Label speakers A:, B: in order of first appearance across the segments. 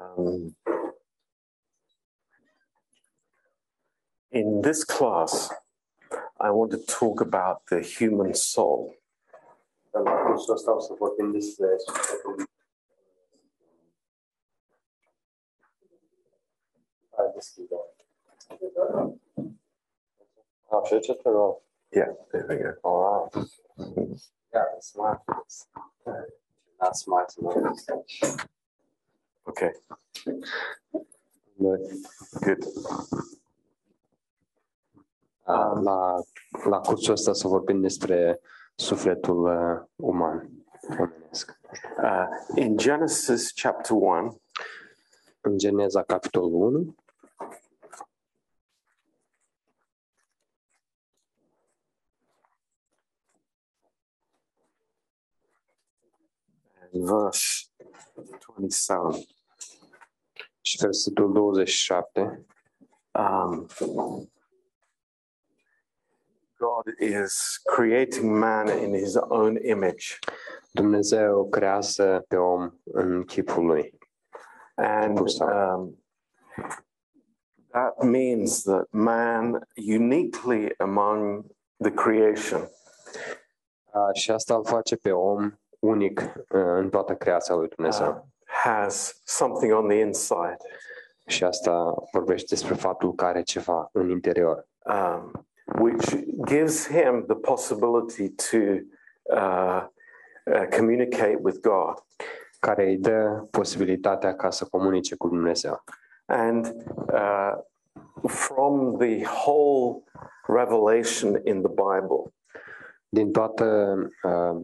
A: Um, in this class, I want to talk about the human soul.
B: Dar la cursul ăsta o să vorbim despre sufletul. Hai, deschide. Oh, should I just turn it off?
A: Yeah, there we go.
B: All right. Yeah, it's smart. Not smart enough.
A: Okay,
B: Noi,
A: good.
B: uh, la, la cursul ăsta să vorbim despre sufletul uh, uman, omenesc.
A: Uh, in Genesis chapter 1,
B: În Geneza, capitolul 1,
A: and verse 27,
B: și versetul 27,
A: um, God is creating man in his own image.
B: Dumnezeu creează pe om în chipul lui.
A: And um, that means that man, uniquely among the creation,
B: Uh, și asta îl face pe om unic uh, în toată creația lui Dumnezeu.
A: uh, has something on the inside.
B: Și asta vorbește despre faptul că are ceva în interior,
A: um, which gives him the possibility to uh, uh, communicate with God.
B: care îi dă posibilitatea ca să comunice cu Dumnezeu.
A: And uh, from the whole revelation in the Bible,
B: Din toată uh,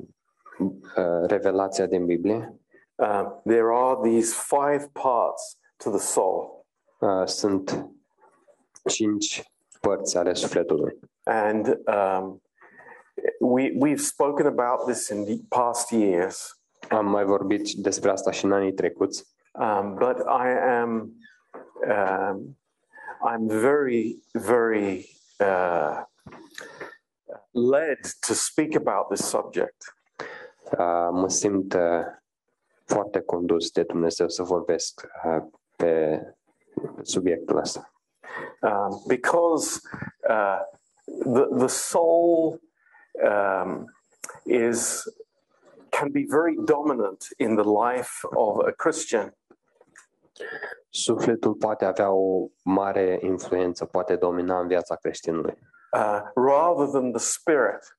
B: uh, revelația din Biblie,
A: uh, there are these five parts to the soul.
B: uh, sunt cinci părți ale sufletului.
A: And um, we, we've spoken about this in the past years,
B: Am mai vorbit despre asta și în anii trecuți,
A: um, but I am um, I'm very, very uh, led to speak about this subject
B: uh, mă simt uh, foarte condus de Dumnezeu să vorbesc uh, pe subiectul ăsta.
A: um, because uh, the the soul um, is can be very dominant in the life of a Christian.
B: Sufletul poate avea o mare influență, poate domina în viața creștinului,
A: Uh, rather than the spirit,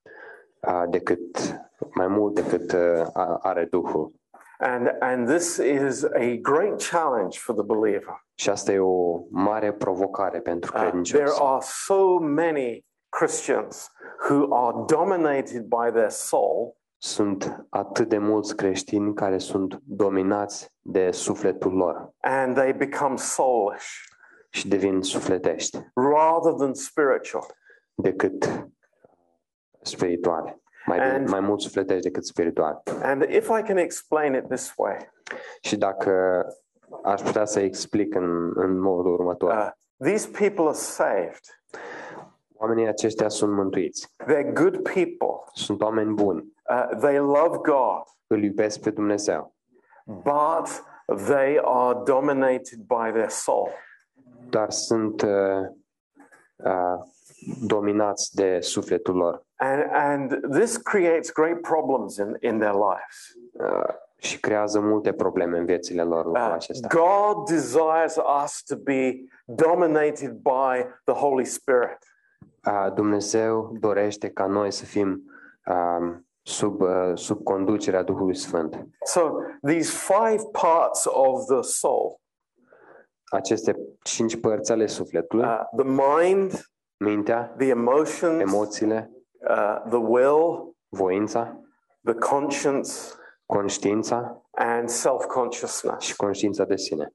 B: uh, decât mai mult decât uh, a- are Duhul.
A: And and this is a great challenge for the believer.
B: Și asta e o mare provocare pentru
A: Uh, there
B: credincios.
A: are so many Christians who are dominated by their soul
B: Sunt atât de mulți creștini care sunt dominați de sufletul lor
A: and they become soulish
B: și devin sufletești
A: rather than spiritual.
B: decât spirituale. Mai, de,
A: And-
B: mai mult sufletești decât spirituale.
A: And if I can explain it this way,
B: Și dacă aș putea să explic în, în modul următor,
A: uh, these people are saved.
B: oamenii aceștia sunt mântuiți,
A: They're good people.
B: sunt oameni buni,
A: Uh, they love God,
B: îl iubesc pe Dumnezeu,
A: but they are dominated by their soul.
B: dar sunt uh, uh, dominați de sufletul lor
A: And, and this creates great problems in, in their lives.
B: uh, și creează multe probleme în viețile lor lucrul
A: Uh,
B: acesta.
A: God desires us to be dominated by the Holy Spirit.
B: Uh, Dumnezeu dorește ca noi să fim um, sub, uh, sub conducerea Duhului Sfânt.
A: So these five parts of the soul
B: Aceste cinci părți ale sufletului,
A: uh, the mind,
B: mintea,
A: the emotions,
B: emoțiile,
A: uh, the will,
B: voința,
A: the conscience,
B: conștiința
A: and self consciousness.
B: și conștiința de sine.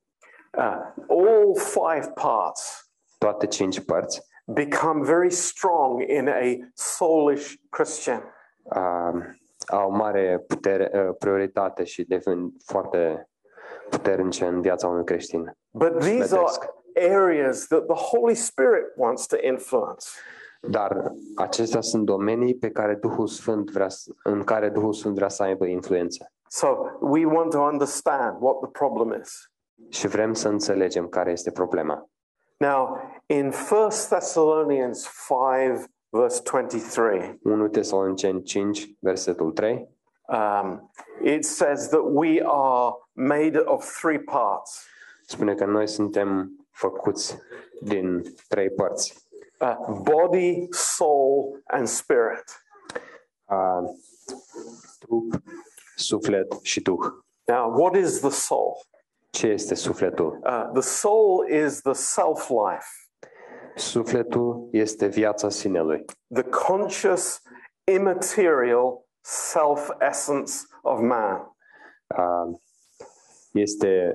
A: Uh, all five parts
B: Toate cinci părți
A: become very strong in a soulish Christian.
B: uh, au mare putere, uh, prioritate și devin foarte puternice în viața unui creștin.
A: But these are areas that the Holy Spirit wants to influence.
B: Dar acestea sunt domenii pe care Duhul Sfânt vrea, să- în care Duhul Sfânt vrea să aibă influență.
A: So we want to understand what the problem is.
B: și vrem să înțelegem care este problema.
A: Now, in 1 Thessalonians 5, verse 23,
B: 1 Tesaloniceni 5, versetul 3,
A: um, it says that we are made of three parts
B: spune că noi suntem făcuți din trei părți.
A: Uh, body, soul, and spirit.
B: Uh, trup, suflet și duh.
A: Now, what is the soul?
B: Ce este sufletul?
A: Uh, the soul is the self life,
B: Sufletul este viața sinelui,
A: the conscious, immaterial self essence of man.
B: Uh, este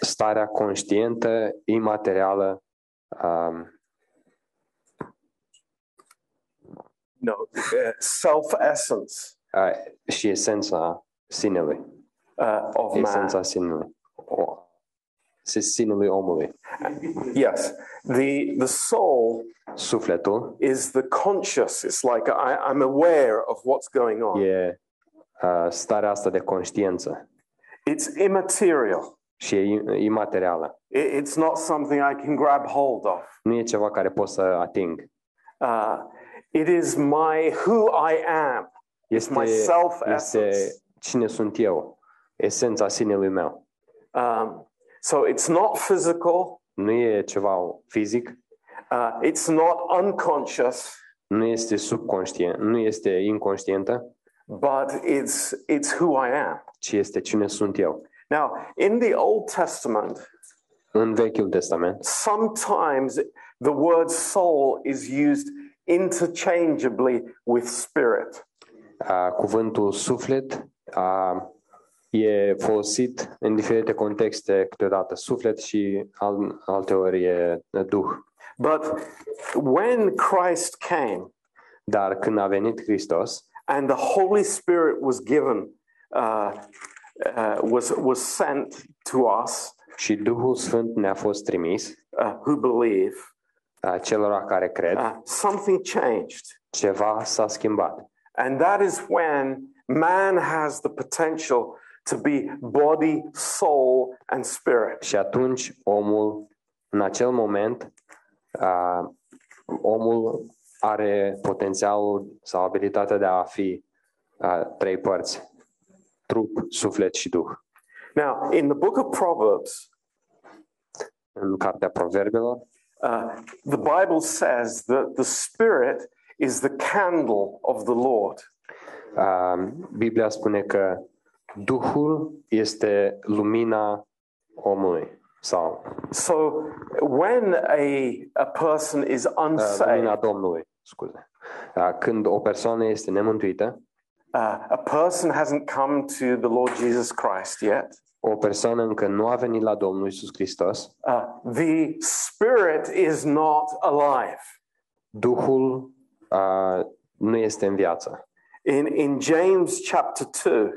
B: starea conștientă, imaterială, um,
A: No, uh, self essence
B: uh, și esența sinelui,
A: uh, of man.
B: esența sinelui, o, se- sinelui omului.
A: Yes, the the soul
B: Sufletul
A: is the conscious. It's like I, I'm aware of what's going on.
B: e uh, starea asta de conștiință
A: It's immaterial.
B: și e imaterială.
A: It- it's not something I can grab hold of.
B: Nu e ceva care pot să ating.
A: Uh, it is my who I am.
B: Este,
A: my self
B: este cine sunt eu, esența sinelui meu.
A: Um, so it's not physical.
B: Nu e ceva fizic,
A: Uh, it's not unconscious,
B: nu este subconștient, nu este inconștientă,
A: but it's it's who I am.
B: ci este cine sunt eu.
A: Now, in the Old Testament,
B: În Vechiul Testament,
A: sometimes the word soul is used interchangeably with spirit.
B: cuvântul suflet e folosit în diferite contexte, câteodată suflet și al, alteori e duh.
A: But when Christ came
B: Dar când a venit Hristos
A: and the Holy Spirit was given, uh, uh, was was sent to us
B: și Duhul Sfânt ne-a fost trimis,
A: uh, who believe,
B: a, celor care cred,
A: uh, something changed,
B: ceva s-a schimbat.
A: and that is when man has the potential to be body, soul, and spirit.
B: Și atunci omul, în acel moment, a, omul are potențialul sau abilitatea de a fi a, trei părți, trup, suflet și duh.
A: Now, in the book of Proverbs,
B: În cartea Proverbelor,
A: uh, the Bible says that the spirit is the candle of the Lord.
B: a, Biblia spune că Duhul este lumina omului sau
A: So when a, a person is
B: a, lumina Domnului, scuze. A, Când o persoană este nemântuită,
A: uh, a person hasn't come to the Lord Jesus Christ yet.
B: O persoană încă nu a venit la Domnul Isus Hristos,
A: Uh, the spirit is not alive.
B: Duhul uh, nu este în viață.
A: In, in James chapter 2,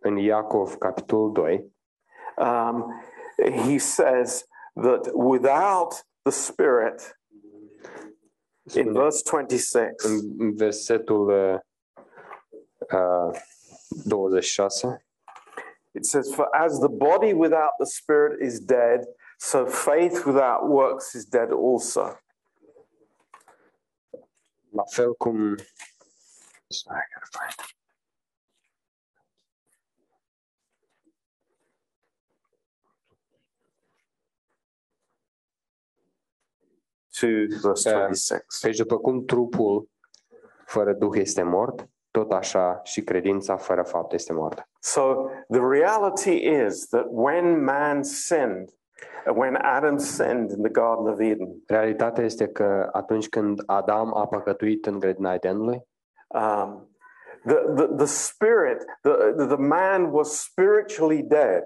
B: În Iacov, capitolul 2,
A: um, he says that without the spirit, in
B: spune,
A: verse 26,
B: în versetul uh, uh, 26,
A: it says, For as the body without the spirit is dead, so faith without works is dead also.
B: la fel cum Sorry, I gotta find it.
A: To verse
B: Um,
A: 26.
B: Deci după cum trupul fără Duh este mort, tot așa și credința fără fapt este moartă.
A: So the reality is that when man sinned, when Adam sinned in the Garden of Eden,
B: Realitatea este că atunci când Adam a păcătuit în grădina Edenului,
A: um, the, the, the spirit, the, the man was spiritually dead.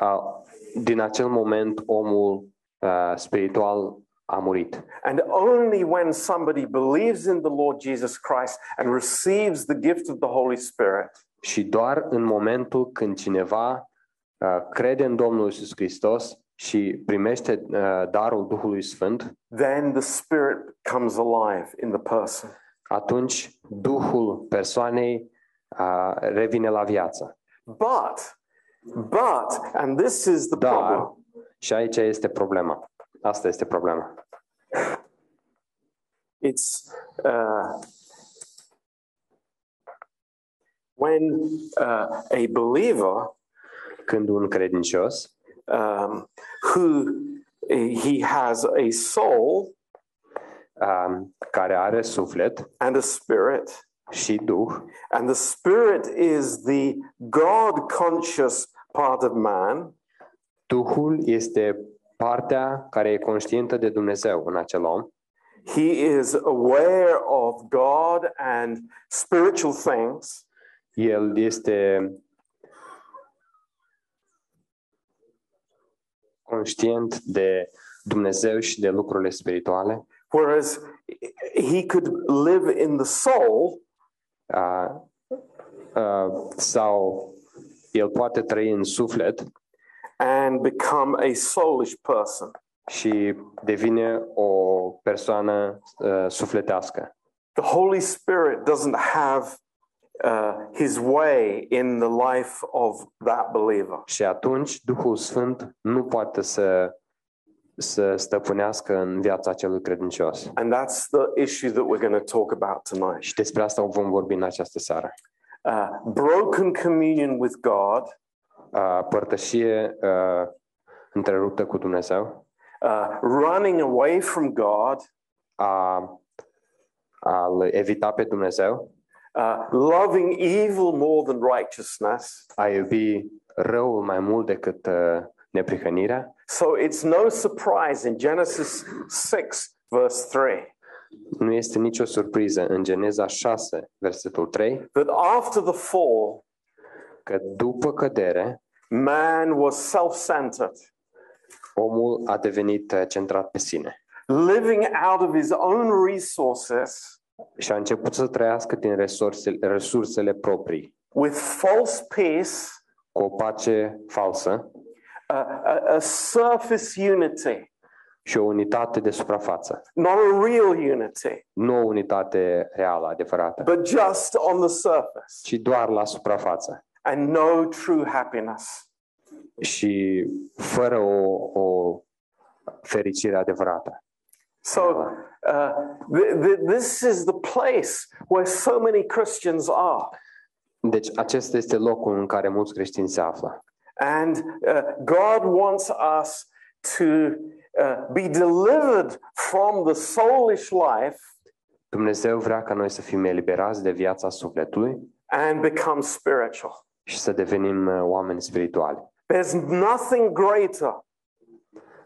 B: a, din acel moment omul a, spiritual a murit.
A: And only when somebody believes in the Lord Jesus Christ and receives the gift of the Holy Spirit,
B: Și doar în momentul când cineva uh, crede în Domnul Isus Hristos și primește uh, darul Duhului Sfânt,
A: then the Spirit comes alive in the person.
B: atunci Duhul persoanei uh, revine la viață.
A: But, but, and this is the
B: Dar,
A: problem,
B: Și aici este problema. Asta este problema.
A: It's uh, when uh, a believer
B: Când un credincios
A: um, who he has a soul
B: um, care are suflet
A: and a spirit,
B: și duh
A: and the spirit is the God conscious part of man,
B: Duhul este partea care e conștientă de Dumnezeu în acel om.
A: he is aware of God and spiritual things,
B: El este conștient de Dumnezeu și de lucrurile spirituale,
A: whereas he could live in the soul
B: uh, uh, sau el poate trăi în suflet
A: and become a soulish person.
B: și devine o persoană uh, sufletească.
A: The Holy Spirit doesn't have uh, his way in the life of that believer.
B: Și atunci Duhul Sfânt nu poate să să stăpânească în viața celui credincios.
A: And that's the issue that we're going to talk about tonight.
B: Și despre asta vom vorbi în această seară.
A: Uh, broken communion with God,
B: Uh, părtășie uh, întreruptă cu Dumnezeu,
A: uh, running away from God,
B: a, a evita pe Dumnezeu,
A: uh, loving evil more than righteousness.
B: a iubi răul mai mult decât uh, neprihănirea.
A: So it's no surprise in Genesis 6, verse 3,
B: Nu este nicio surpriză în Geneza 6, versetul 3,
A: that after the fall,
B: că după cădere,
A: man was self centered,
B: omul a devenit uh, centrat pe sine
A: living out of his own resources
B: și a început să trăiască din resursele, resursele proprii,
A: with false peace,
B: cu o pace falsă
A: a, a, a surface unity,
B: și o unitate de suprafață.
A: not a real unity,
B: Nu o unitate reală, adevărată,
A: but just on the surface,
B: ci doar la suprafață.
A: and no true happiness.
B: Și fără o, o fericire adevărată.
A: So, uh, th- th- this is the place where so many Christians are.
B: Deci acesta este locul în care mulți creștini se află.
A: And uh, God wants us to uh, be delivered from the soulish life
B: Dumnezeu vrea ca noi să fim eliberați de viața sufletului
A: and become spiritual.
B: și să devenim uh, oameni spirituali.
A: There's nothing greater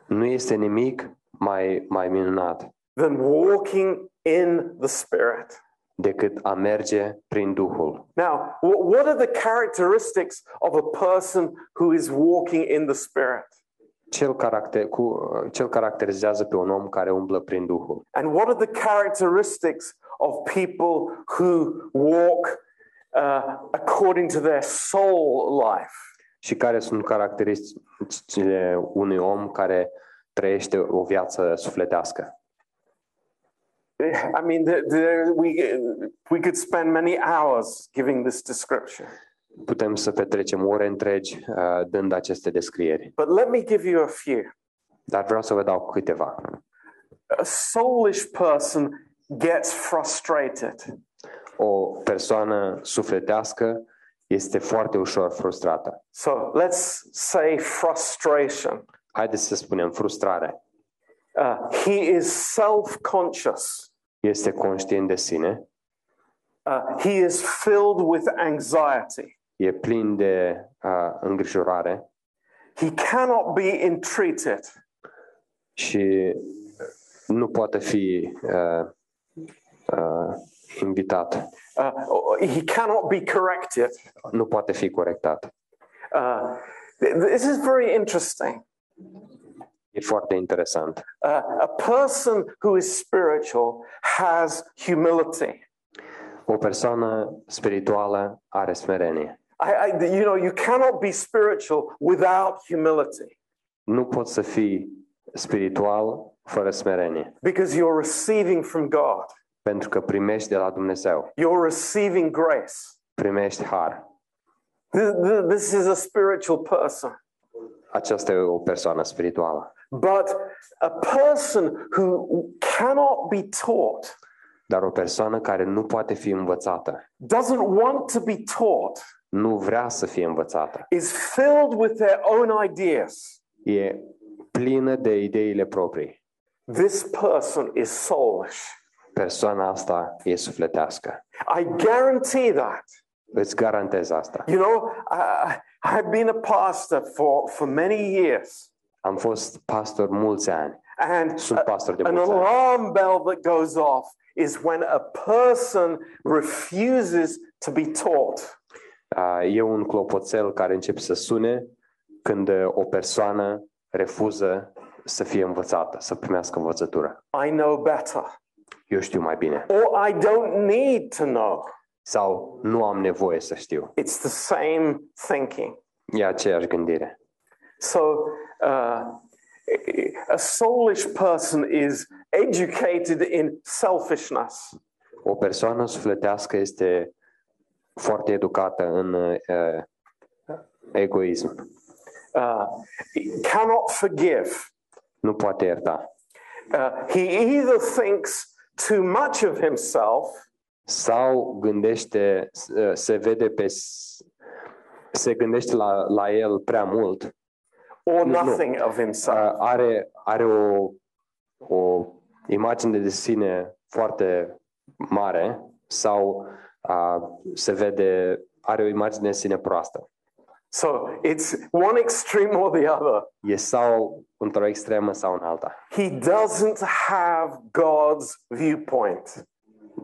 B: Nu este nimic mai, mai minunat
A: than walking in the Spirit.
B: decât a merge prin Duhul.
A: Now, wh- what are the characteristics of a person who is walking in the Spirit?
B: Cel, caracter, cu, uh, cel caracterizează pe un om care umblă prin Duhul.
A: And what are the characteristics of people who walk uh, according to their soul life?
B: Și care sunt caracteristicile unui om care trăiește o viață sufletească.
A: I mean, there, there, we, we could spend many hours giving this description.
B: Putem să petrecem ore întregi uh, dând aceste descrieri.
A: But let me give you a few.
B: Dar vreau să vă dau câteva.
A: A soulish person gets frustrated.
B: O persoană sufletească este foarte ușor frustrată.
A: So let's say frustration.
B: Haideți să spunem frustrare.
A: Uh, he is self conscious.
B: Este conștient de sine,
A: Uh, he is filled with anxiety.
B: e plin de uh, îngrijorare
A: He cannot be entreated.
B: și nu poate fi uh, uh, invitat,
A: Uh, he cannot be corrected.
B: nu poate fi corectat.
A: Uh, th- this is very interesting.
B: E foarte interesant.
A: Uh, a person who is spiritual has humility.
B: O persoană spirituală are smerenie.
A: I, I, you know, you cannot be spiritual without humility
B: Nu poți să fii spiritual fără smerenie,
A: because you're receiving from God.
B: pentru că primești de la Dumnezeu,
A: You're receiving grace.
B: primești har.
A: Th- th- This is a spiritual person.
B: Aceasta e o persoană spirituală.
A: But a person who cannot be taught,
B: Dar o persoană care nu poate fi învățată,
A: doesn't want to be taught,
B: nu vrea să fie învățată,
A: is filled with their own ideas.
B: e plină de ideile proprii.
A: This person is soulish.
B: Persoana asta e sufletească.
A: I guarantee that.
B: Îți garantez asta.
A: You know, I, I've been a pastor for, for many years.
B: Am fost pastor mulți ani.
A: And
B: Sunt pastor de
A: an
B: mulți ani.
A: alarm bell that goes off is when a person refuses to be taught.
B: Uh, E un clopoțel care începe să sune când uh, o persoană refuză să fie învățată, să primească învățătură.
A: I know better.
B: Eu știu mai bine.
A: Or I don't need to know.
B: Sau nu am nevoie să știu.
A: It's the same thinking.
B: E aceeași gândire.
A: So, uh, a soulish person is educated in selfishness.
B: O persoană sufletească este foarte educată în uh, egoism.
A: Uh, cannot forgive.
B: Nu poate ierta.
A: Uh, he either thinks too much of himself
B: Sau gândește, uh, se vede pe, s- se gândește la, la el prea mult
A: or
B: No, no.
A: nothing of himself.
B: Uh, are, are o, o imagine de sine foarte mare sau uh, se vede, are o imagine de sine proastă.
A: So it's one extreme or the other.
B: E sau într-o extremă sau în alta.
A: He doesn't have God's viewpoint.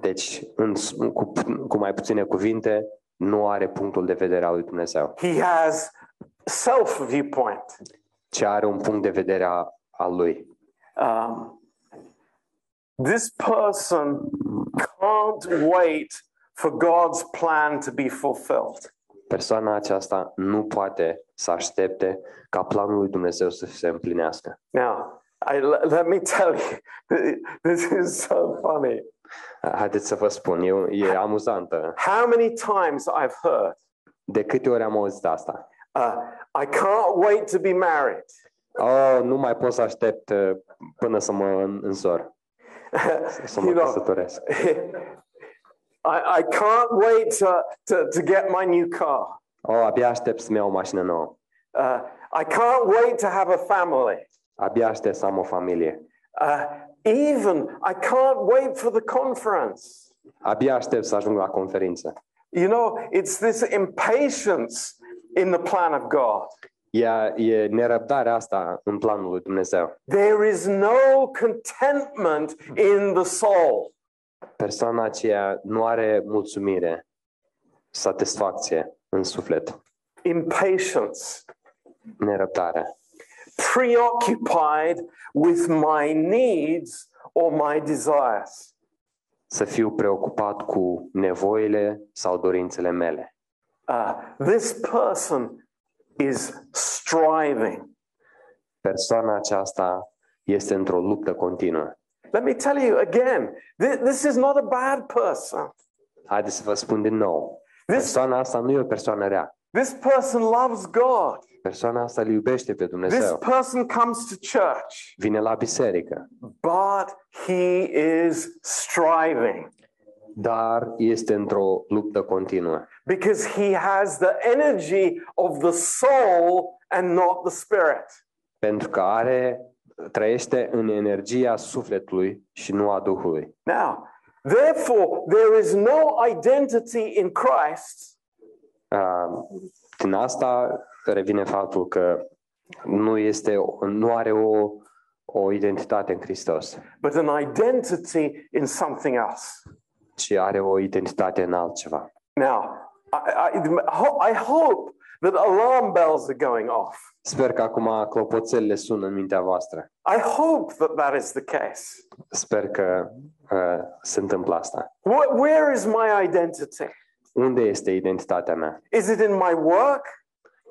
B: Deci, în, cu, cu mai puține cuvinte, nu are punctul de vedere al lui Dumnezeu,
A: He has self viewpoint.
B: ci are un punct de vedere a, al lui.
A: Um, this person can't wait for God's plan to be fulfilled.
B: Persoana aceasta nu poate să aștepte ca planul lui Dumnezeu să se împlinească.
A: Now, I, let me tell you, this is so funny.
B: Haideți să vă spun, e, e amuzantă.
A: How many times I've heard,
B: De câte ori am auzit asta?
A: uh, I can't wait to be married.
B: Oh, nu mai pot să aștept uh, până să mă în- însor, să mă
A: you know,
B: căsătoresc.
A: I, I can't wait to, to, to get my new car.
B: Oh, abia aștept să-mi iau o mașină nouă.
A: Uh, I can't wait to have a family.
B: Abia aștept să am o familie.
A: Uh, even I can't wait for the conference.
B: Abia aștept să ajung la conferință.
A: You know, it's this impatience in the plan of God.
B: E, e nerăbdarea asta în planul lui Dumnezeu.
A: There is no contentment in the soul.
B: Persoana aceea nu are mulțumire, satisfacție în suflet.
A: Impatience,
B: Nerăbdare.
A: Preoccupied with my needs or my desires.
B: Să fiu preocupat cu nevoile sau dorințele mele.
A: Uh, this person is striving.
B: Persoana aceasta este într-o luptă continuă.
A: Let me tell you again, thi- this is not a bad person.
B: Haideți să vă spun din nou.
A: This,
B: Persoana asta nu e o persoană rea.
A: this person loves God.
B: Persoana asta îl iubește pe
A: This
B: Dumnezeu.
A: person comes to church,
B: Vine la biserică,
A: but he is striving
B: dar este într-o luptă continuă.
A: because he has the energy of the soul and not the spirit.
B: Pentru că are, trăiește în energia sufletului și nu a Duhului.
A: Now, therefore, there is no identity in Christ
B: Uh, Din asta revine faptul că nu, este, nu are o, o identitate în Hristos,
A: but an identity in something else.
B: ci are o identitate în altceva.
A: Now, I, I, I hope that alarm bells are going off.
B: Sper că acum clopoțelele sună în mintea voastră.
A: I hope that that is the case.
B: Sper că uh, se întâmplă asta.
A: Wh- where is my identity?
B: Unde este identitatea mea?
A: Is it in my work?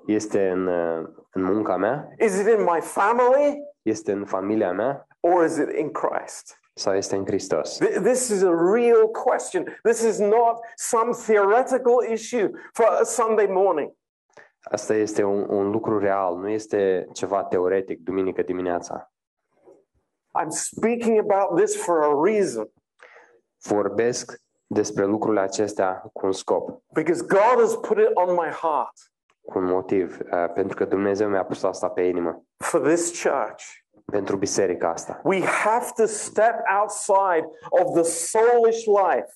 B: Este în, uh, în munca mea?
A: Is it in my family?
B: Este în familia mea?
A: Or is it in Christ?
B: Sau este în Hristos?
A: Th- This is a real question. This is not some theoretical issue for a Sunday morning.
B: Asta este un, un lucru real, nu este ceva teoretic, duminică dimineața.
A: I'm speaking about this for a reason
B: Vorbesc despre lucrurile acestea cu un scop,
A: because God has put it on my heart
B: cu un motiv, uh, pentru că Dumnezeu mi-a pus asta pe inimă,
A: for this church.
B: pentru biserica asta.
A: We have to step outside of the soulish life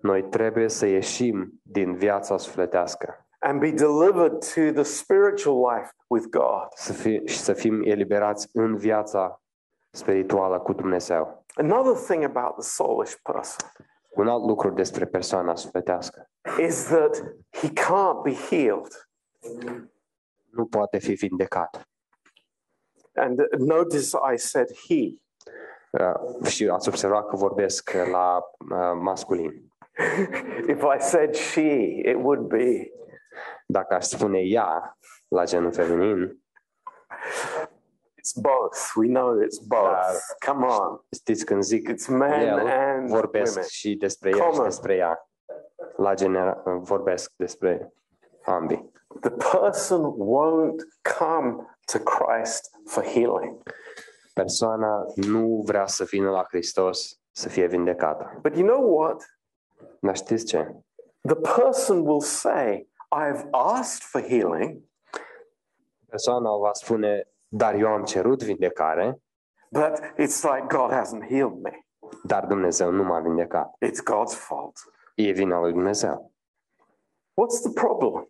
B: Noi trebuie să ieșim din viața sufletească
A: and be delivered to the spiritual life with God.
B: să fi, și să fim eliberați în viața spirituală cu Dumnezeu.
A: Another thing about the soulish person
B: Un alt lucru despre persoana sufletească.
A: is that he can't be healed.
B: Nu poate fi vindecat.
A: And notice I said he.
B: Uh, și ați observat că vorbesc la uh, masculin.
A: If I said she, it would be.
B: Dacă aș spune ea la genul feminin,
A: It's both. We know it's both. Come on.
B: știți când zic
A: It's men
B: el,
A: and
B: vorbesc
A: women.
B: și despre ea și
A: Common.
B: despre ea. La genera- vorbesc despre ambii.
A: The person won't come to Christ for healing.
B: Persoana nu vrea să vină la Hristos să fie vindecată.
A: But you know what?
B: Dar știți ce?
A: The person will say, I've asked for healing,
B: Persoana va spune, dar eu am cerut vindecare,
A: but it's like God hasn't healed me.
B: dar Dumnezeu nu m-a vindecat.
A: It's God's fault.
B: E vina lui Dumnezeu.
A: What's the problem?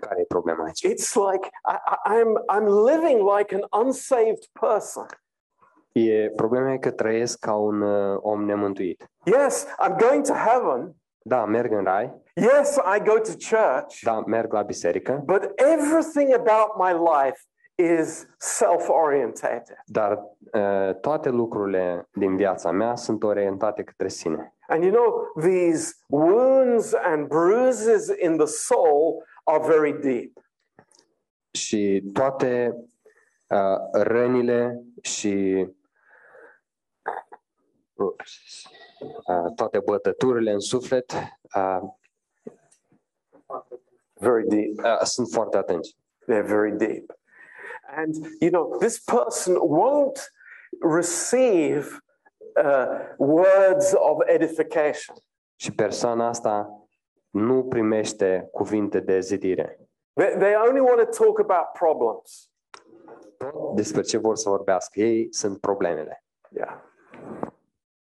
B: Care e problema aici?
A: It's like I, I- I'm, I'm living like an unsaved person.
B: E, problema e că trăiesc ca un uh, om nemântuit.
A: Yes, I'm going to heaven.
B: Da, merg în rai,
A: Yes, I go to church.
B: da, merg la biserică,
A: But everything about my life is self orientated.
B: dar uh, toate lucrurile din viața mea sunt orientate către sine.
A: And you know, these wounds and bruises in the soul are very deep.
B: Și toate uh, rănile și uh, toate bătăturile în suflet uh,
A: Very deep.
B: uh, sunt foarte atenți.
A: They're very deep. And, you know, this person won't receive uh, words of edification.
B: Și persoana asta nu primește cuvinte de zidire.
A: They, they only want to talk about problems.
B: Tot despre ce vor să vorbească ei sunt problemele.
A: Yeah.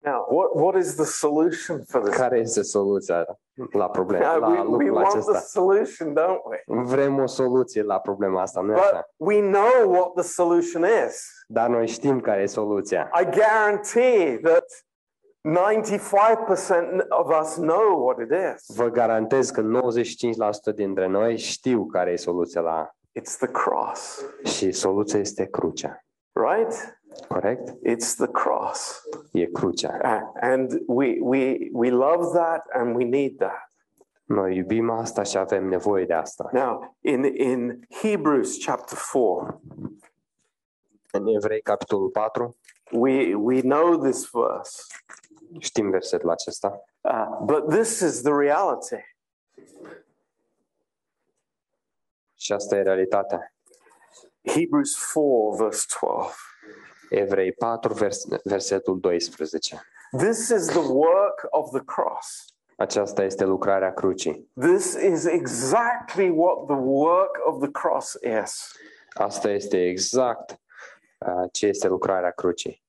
A: Now, what, what is the solution for this?
B: Care este soluția la probleme,
A: Uh,
B: la
A: we, we
B: lucrul
A: want the
B: acesta?
A: solution, don't we?
B: Vrem o soluție la problema asta, nu
A: But
B: așa?
A: we know what the solution is.
B: Dar noi știm care e soluția.
A: I guarantee that 95% of us know what it is.
B: Vă garantez că 95% dintre noi știu care e soluția la
A: It's the cross,
B: și soluția este crucea.
A: right?
B: Corect?
A: It's the cross.
B: E crucea.
A: Uh, and we, we, we love that and we need that.
B: Noi iubim asta și avem nevoie de asta.
A: Now, in, in Hebrews chapter 4,
B: În Evrei, capitolul 4,
A: we, we know this verse,
B: știm versetul acesta.
A: uh, but this is the reality.
B: Și asta e realitatea.
A: Hebrews 4, verse 12.
B: Evrei 4, vers, versetul 12.
A: This is the work of the cross.
B: Aceasta este lucrarea crucii.
A: This is exactly what the work of the cross is.
B: Asta este exact uh, ce este lucrarea crucii.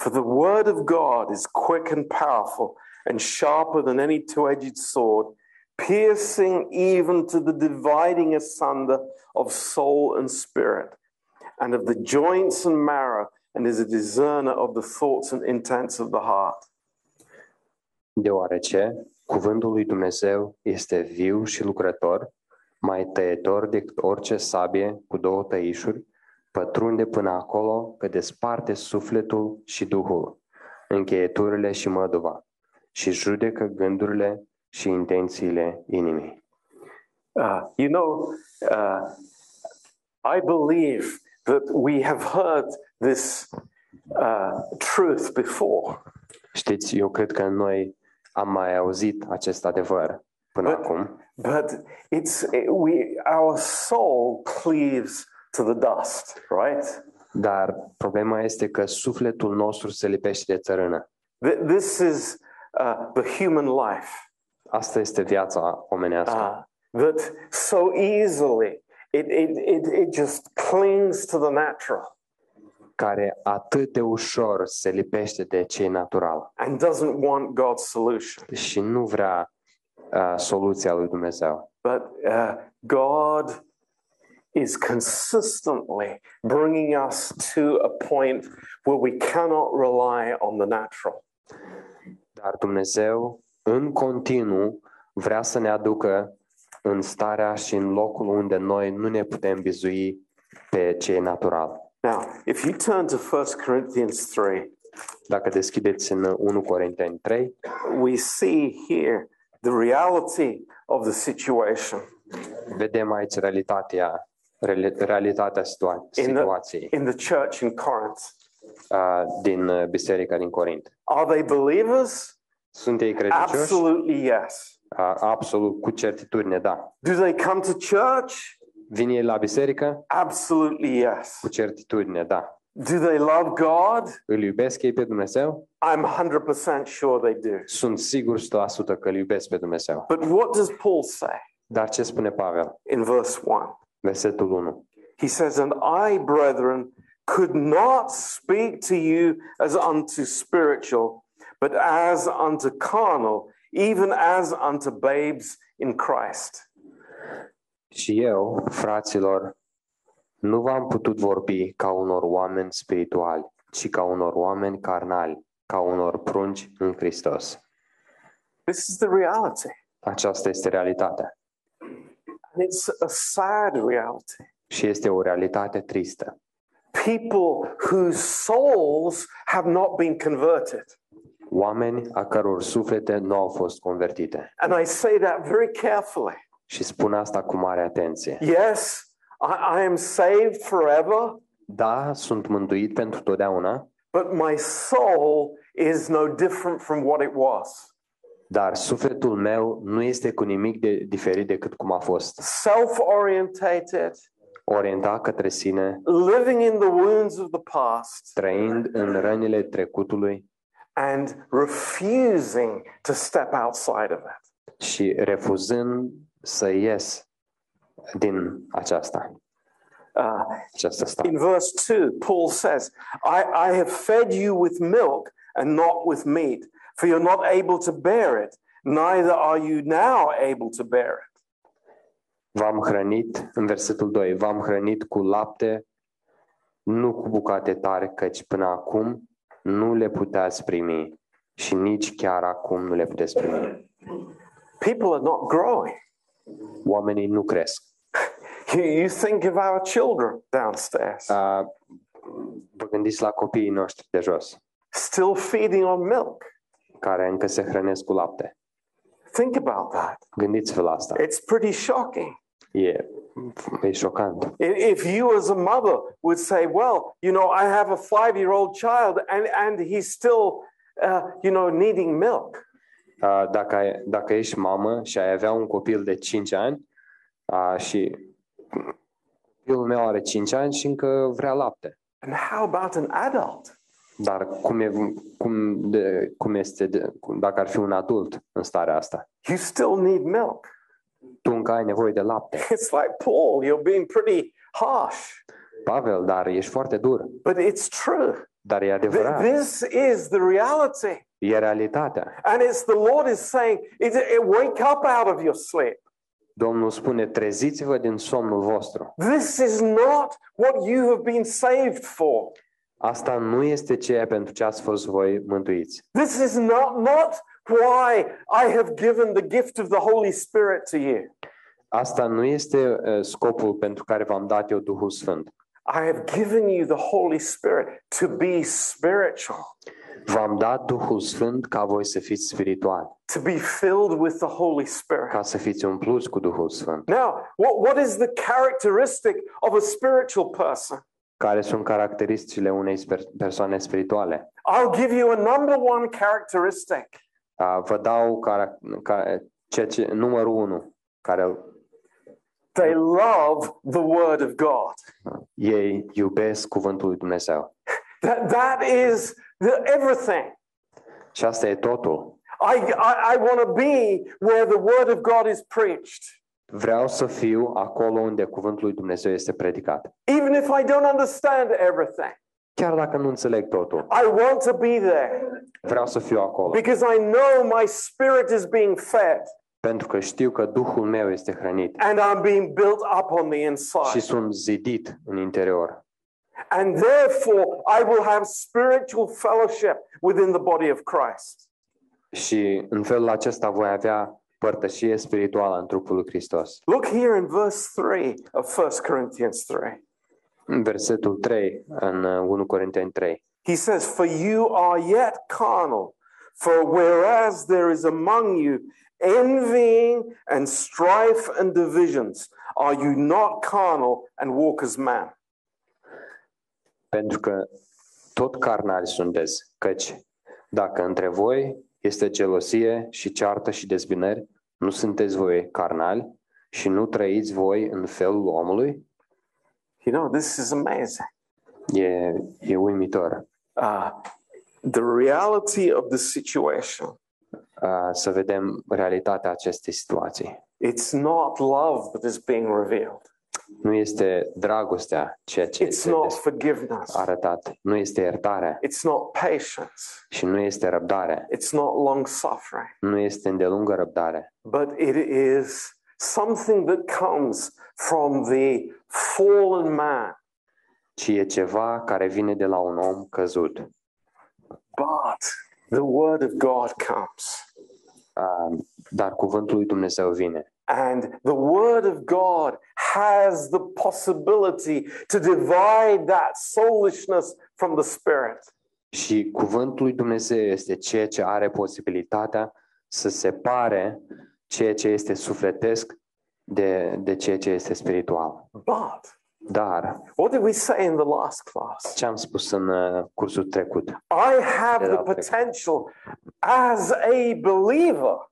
A: For the word of God is quick and powerful and sharper than any two edged sword, piercing even to the dividing asunder of soul and spirit, and of the joints and marrow, and is a discerner of the thoughts and intents of the heart.
B: Deoarece cuvântul lui Dumnezeu este viu și lucrător, mai tăietor decât orice sabie cu două tăișuri, pătrunde până acolo că desparte sufletul și duhul, încheieturile și măduva, și judecă gândurile și intențiile inimii.
A: Uh, you know, uh, I believe that we have heard this uh, truth before,
B: Știți, eu cred că noi am mai auzit acest adevăr până
A: Bă-
B: acum,
A: but it's it, we our soul cleaves to the dust, right?
B: Dar problema este că sufletul nostru se lipește de țărână.
A: Th- This is uh, the human life
B: Asta este viața omenească.
A: uh, that so easily it, it, it, it just clings to the natural
B: care atât de ușor se lipește de ce e natural
A: and doesn't want God's solution.
B: și nu vrea uh, soluția lui Dumnezeu.
A: But uh, God is consistently bringing us to a point where we cannot rely on the natural.
B: Dar Dumnezeu, în continuu, vrea să ne aducă în starea și în locul unde noi nu ne putem bizui pe ce e natural.
A: Now, if you turn to 1 Corinthians 3,
B: Dacă deschideți în 1 Corinteni 3,
A: we see here the reality of the situation
B: vedem aici realitatea, reali- realitatea situa-
A: In the-
B: situației
A: in the church in Corinth.
B: uh, din uh, biserica din Corint.
A: Are they believers?
B: Sunt ei credincioși?
A: Absolutely yes.
B: Uh, absolut, cu certitudine, da.
A: Do they come to church?
B: Vin ei la biserică?
A: Absolutely yes.
B: Cu certitudine, da.
A: Do they love God?
B: Îl iubesc ei pe Dumnezeu?
A: I'm 100% sure they do.
B: Sunt sigur 100% că îl iubesc pe Dumnezeu.
A: But what does Paul say
B: Dar ce spune Pavel?
A: in verse 1?
B: Versetul 1.
A: He says, And I, brethren, could not speak to you as unto spiritual, but as unto carnal, even as unto babes in Christ.
B: Și eu, fraților, nu v-am putut vorbi ca unor oameni spirituali, ci ca unor oameni carnali, ca unor prunci în Hristos.
A: This is the reality.
B: Aceasta este realitatea.
A: And it's a sad reality.
B: Și este o realitate tristă.
A: People whose souls have not been converted.
B: Oameni a căror suflete nu au fost convertite.
A: And I say that very carefully.
B: Și spun asta cu mare atenție.
A: Yes, I, I am saved forever,
B: Da, sunt mântuit pentru totdeauna,
A: but my soul is no different from what it was.
B: Dar sufletul meu nu este cu nimic de diferit decât cum a fost.
A: Self orientated,
B: Orientat către sine,
A: living in the wounds of the past,
B: trăind în rănile trecutului
A: and refusing to step outside of it.
B: și refuzând să ies din aceasta,
A: Uh,
B: această stare.
A: in verse 2, Paul says, I, I have fed you with milk and not with meat, for you're not able to bear it, neither are you now able to bear it.
B: V-am hrănit, în versetul 2, v-am hrănit cu lapte, nu cu bucate tare, căci până acum nu le puteați primi și nici chiar acum nu le puteți primi.
A: People are not growing.
B: Oamenii nu cresc.
A: You, you think of our children downstairs,
B: Uh, vă gândiți la copiii noștri de jos,
A: still feeding on milk.
B: Care încă se hrănesc cu lapte.
A: Think about that.
B: Gândiți-vă la asta.
A: It's pretty shocking.
B: E, e șocant.
A: I- If you, as a mother, would say, Well, you know, I have a five year old child and, and he's still, uh, you know, needing milk.
B: Uh, dacă, ai, dacă ești mamă și ai avea un copil de 5 ani uh, și copilul meu are 5 ani și încă vrea lapte.
A: And how about an adult?
B: Dar cum, e, cum, de, cum este de, cum, dacă ar fi un adult în starea asta?
A: You still need milk.
B: Tu încă ai nevoie de lapte.
A: It's like, Paul, you're being pretty harsh,
B: Pavel, dar ești foarte dur.
A: but it's true.
B: Dar e
A: Th-
B: adevărat.
A: This is the reality.
B: E realitatea.
A: And it's the Lord is saying, it, it, wake up out of your sleep.
B: Domnul spune, treziți-vă din somnul vostru.
A: This is not what you have been saved for.
B: Asta nu este ceea pentru ce ați fost voi mântuiți.
A: This is not, not why I have given the gift of the Holy Spirit to you.
B: Asta nu este uh, scopul pentru care v-am dat eu Duhul Sfânt.
A: I have given you the Holy Spirit to be spiritual,
B: V-am dat Duhul Sfânt ca voi să fiți spirituali,
A: to be filled with the Holy Spirit.
B: ca să fiți umpluți cu Duhul Sfânt.
A: Now, what, what is the characteristic of a spiritual person?
B: Care sunt caracteristicile unei sper- persoane spirituale?
A: I'll give you a number one characteristic
B: Uh, Vă dau cara- ca, ceea ce, numărul unu, care
A: They love the word of God.
B: ei iubesc cuvântul lui Dumnezeu.
A: That, that is the, everything.
B: Și asta e totul.
A: I, I, I want to be where the word of God is preached.
B: Vreau să fiu acolo unde cuvântul lui Dumnezeu este predicat.
A: Even if I don't understand everything,
B: Chiar dacă nu înțeleg totul,
A: I want to be there
B: vreau să fiu acolo.
A: because I know my spirit is being fed
B: Pentru că știu că Duhul meu este hrănit
A: and I'm being built up on the
B: și
A: inside.
B: sunt zidit în interior.
A: And therefore, I will have spiritual fellowship within the body of Christ.
B: Și în felul acesta voi avea părtășie spirituală în trupul lui Hristos.
A: Look here in verse 3 of 1 Corinthians 3.
B: În versetul 3, în uh, 1 Corinteni 3.
A: He says, For you are yet carnal, for whereas there is among you envying and strife and divisions, are you not carnal and walk as man?
B: Pentru că tot carnali sunteți, căci dacă între voi este gelosie și ceartă și dezbinări, nu sunteți voi carnali și nu trăiți voi în felul omului?
A: You know, this is amazing.
B: E, e uimitor
A: Uh, the reality of the situation.
B: uh, să vedem realitatea acestei situații.
A: It's not love that is being revealed.
B: Nu este dragostea ceea ce
A: It's
B: este
A: not
B: des-
A: forgiveness.
B: arătat, nu este iertare
A: It's not patience.
B: și nu este răbdare,
A: It's not long suffering.
B: nu este îndelungă răbdare,
A: but it is something that comes from the fallen man.
B: ci e ceva care vine de la un om căzut.
A: But the word of God comes.
B: Uh, dar cuvântul lui Dumnezeu vine
A: And the word of God has the possibility to divide that soulishness from the spirit.
B: și cuvântul lui Dumnezeu este ceea ce are posibilitatea să separe ceea ce este sufletesc de, de ceea ce este spiritual.
A: But
B: Dar,
A: what did we say in the last class?
B: ce am spus în uh, cursul trecut?
A: I have the
B: Yeah, okay.
A: potential as a believer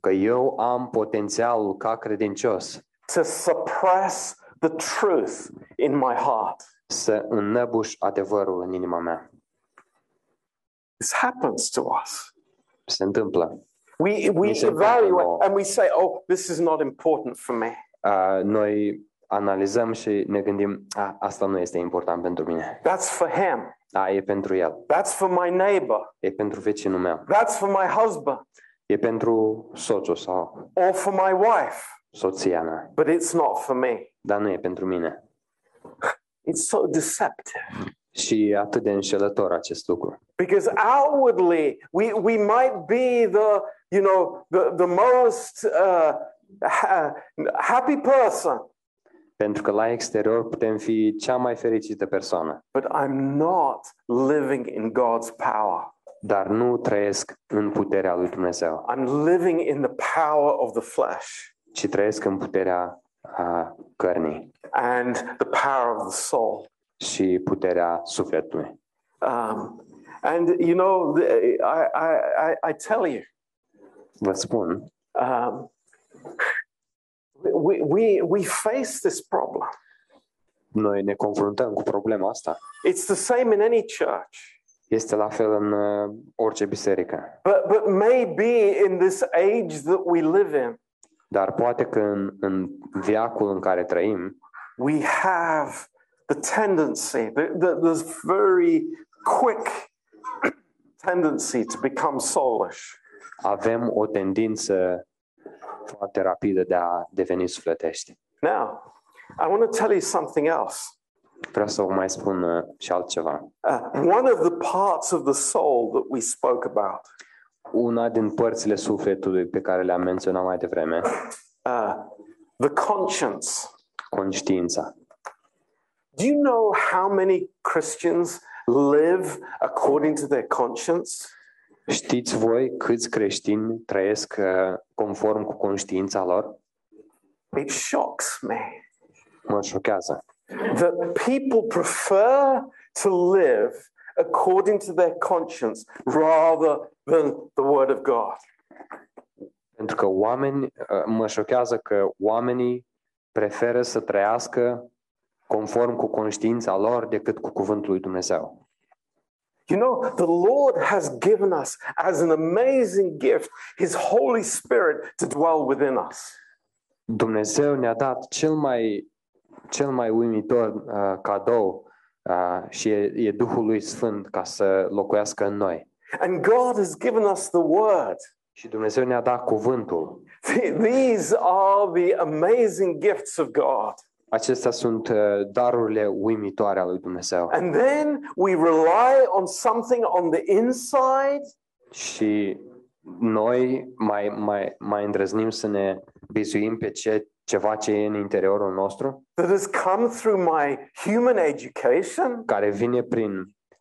B: Că eu am potențialul ca credincios
A: to suppress the truth in my heart.
B: să înnăbuș adevărul în inima mea.
A: This happens to us.
B: Se întâmplă.
A: We, we
B: Mi se
A: evaluate
B: întâmplă.
A: and we say, oh, this is not important for me.
B: Uh, noi analizăm și ne gândim, a, asta nu este important pentru mine.
A: That's for him.
B: A, e pentru el.
A: That's for my neighbor.
B: E pentru vecinul meu.
A: That's for my husband
B: E pentru soțul sau
A: or for my wife.
B: soția mea.
A: But it's not for me.
B: Dar nu e pentru mine.
A: It's so deceptive
B: Și e atât de înșelător acest lucru.
A: because outwardly we, we might be the, you know, the, the most uh, ha- happy person,
B: Pentru că la exterior putem fi cea mai fericită persoană,
A: but I'm not living in God's power.
B: Dar nu trăiesc în puterea lui Dumnezeu,
A: I'm living in the power of the flesh
B: ci trăiesc în puterea a cărnii
A: and the power of the soul.
B: și puterea sufletului.
A: Um, and you know, the, I, I, I, I tell you,
B: Vă spun,
A: um, we, we, we face this problem.
B: noi ne confruntăm cu problema asta.
A: It's the same in any church,
B: Este la fel în uh, orice biserică.
A: but, but maybe in this age that we live in,
B: Dar poate că în, în viacul în care trăim,
A: we have the tendency, the, the, this very quick tendency to become soulish.
B: avem o tendință foarte rapidă de a deveni sufletești.
A: Now, I want to tell you something else.
B: Vreau să vă mai spun uh, și altceva.
A: Uh, one of the parts of the soul that we spoke about
B: Una din părțile sufletului pe care le-am menționat mai devreme,
A: uh, the conscience.
B: conștiința.
A: Do you know how many Christians live according to their conscience?
B: Știți voi câți creștini trăiesc uh, conform cu conștiința lor?
A: It shocks me
B: Mă șochează.
A: That people prefer to live according to their conscience rather than the Word of God.
B: Pentru că oameni, uh, mă șochează că oamenii preferă să trăiască conform cu conștiința lor decât cu cuvântul lui Dumnezeu.
A: You know, the Lord has given us as an amazing gift His Holy Spirit to dwell within us.
B: Dumnezeu ne-a dat cel mai, cel mai uimitor uh, cadou uh, și e, e Duhul lui Sfânt ca să locuiască în noi.
A: And God has given us the Word.
B: Și Dumnezeu ne-a dat cuvântul.
A: These are the amazing gifts of God.
B: Acestea sunt uh, darurile uimitoare ale lui Dumnezeu.
A: And then we rely on something on the inside
B: Și noi mai, mai, mai îndrăznim să ne bizuim pe ce, ceva ce e în interiorul nostru,
A: that has come through my human education,
B: care vine prin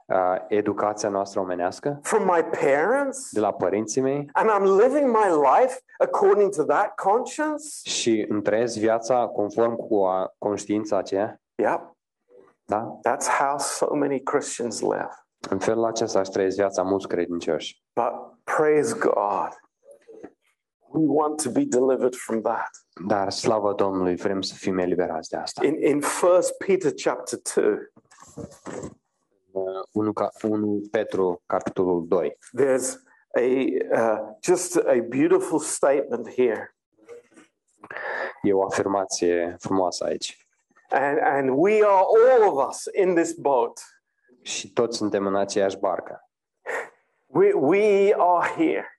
B: uh, educația noastră omenească,
A: from my parents,
B: de la părinții mei
A: and I'm living my life according to that conscience.
B: și îmi trăiesc viața conform cu a, conștiința aceea.
A: Yep,
B: Da?
A: that's how so many Christians live.
B: În felul acesta își trăiesc viața mulți credincioși.
A: But praise God. We want to be delivered from that.
B: Dar slavă Domnului, vrem să fim eliberați de asta.
A: In in First Peter chapter 2,
B: Uh, 1, ca, 1 Petru, capitolul 2.
A: there's a uh, just a beautiful statement here.
B: E o afirmație frumoasă aici.
A: And and we are all of us in this boat.
B: Și toți suntem în aceeași barcă.
A: We we are here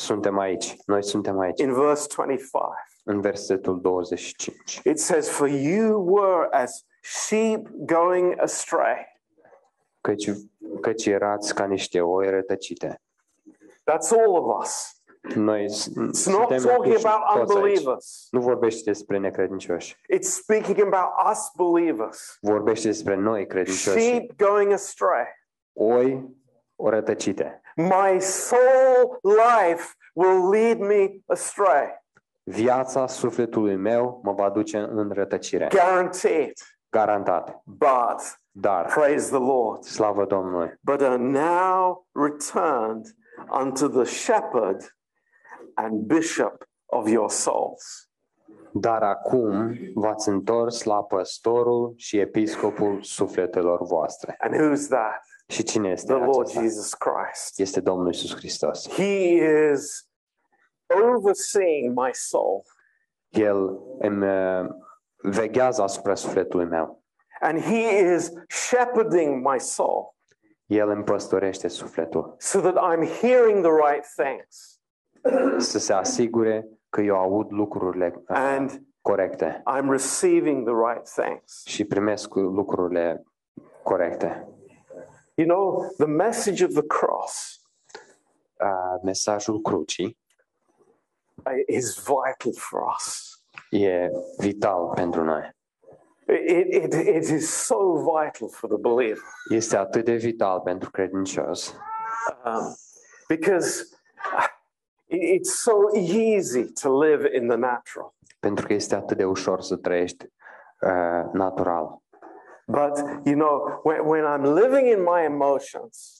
B: Suntem aici. Noi suntem aici.
A: in verse 25.
B: În versetul 25.
A: It says, For you were as sheep going astray.
B: Căci, căci erați ca niște oi rătăcite.
A: That's all of us.
B: Noi s-
A: It's not
B: suntem
A: talking
B: incluși
A: about
B: toți aici.
A: unbelievers.
B: Nu vorbește despre necredincioși.
A: It's speaking about us believers.
B: Vorbește despre noi credincioși.
A: Sheep going astray.
B: Oi rătăcite.
A: My soul life will lead me astray.
B: Viața sufletului meu mă va duce în rătăcire.
A: Guaranteed.
B: Garantat.
A: But
B: Dar,
A: praise the Lord.
B: slavă Domnului,
A: But are now returned unto the shepherd and bishop of your souls.
B: dar acum v-ați întors la păstorul și episcopul sufletelor voastre.
A: And who's that?
B: Și cine este
A: The Lord
B: acesta?
A: Jesus Christ.
B: Este Domnul Isus Hristos.
A: He is overseeing my soul
B: El îmi uh, veghează asupra sufletului meu.
A: and He is shepherding my soul
B: El îmi păstorește sufletul
A: so that I'm hearing the right things
B: să se asigure că eu aud lucrurile uh,
A: and
B: corecte
A: I'm receiving the right things.
B: și primesc lucrurile corecte.
A: You know, the message of the cross
B: Uh, Mesajul crucii
A: uh, is vital for us.
B: e vital pentru noi.
A: It, it, it is so vital for the believer
B: Este atât de vital pentru credincios
A: um, because uh, it- it's so easy to live in the natural.
B: pentru că este atât de ușor să trăiești uh, natural.
A: But, you know, when, when I'm living in my emotions,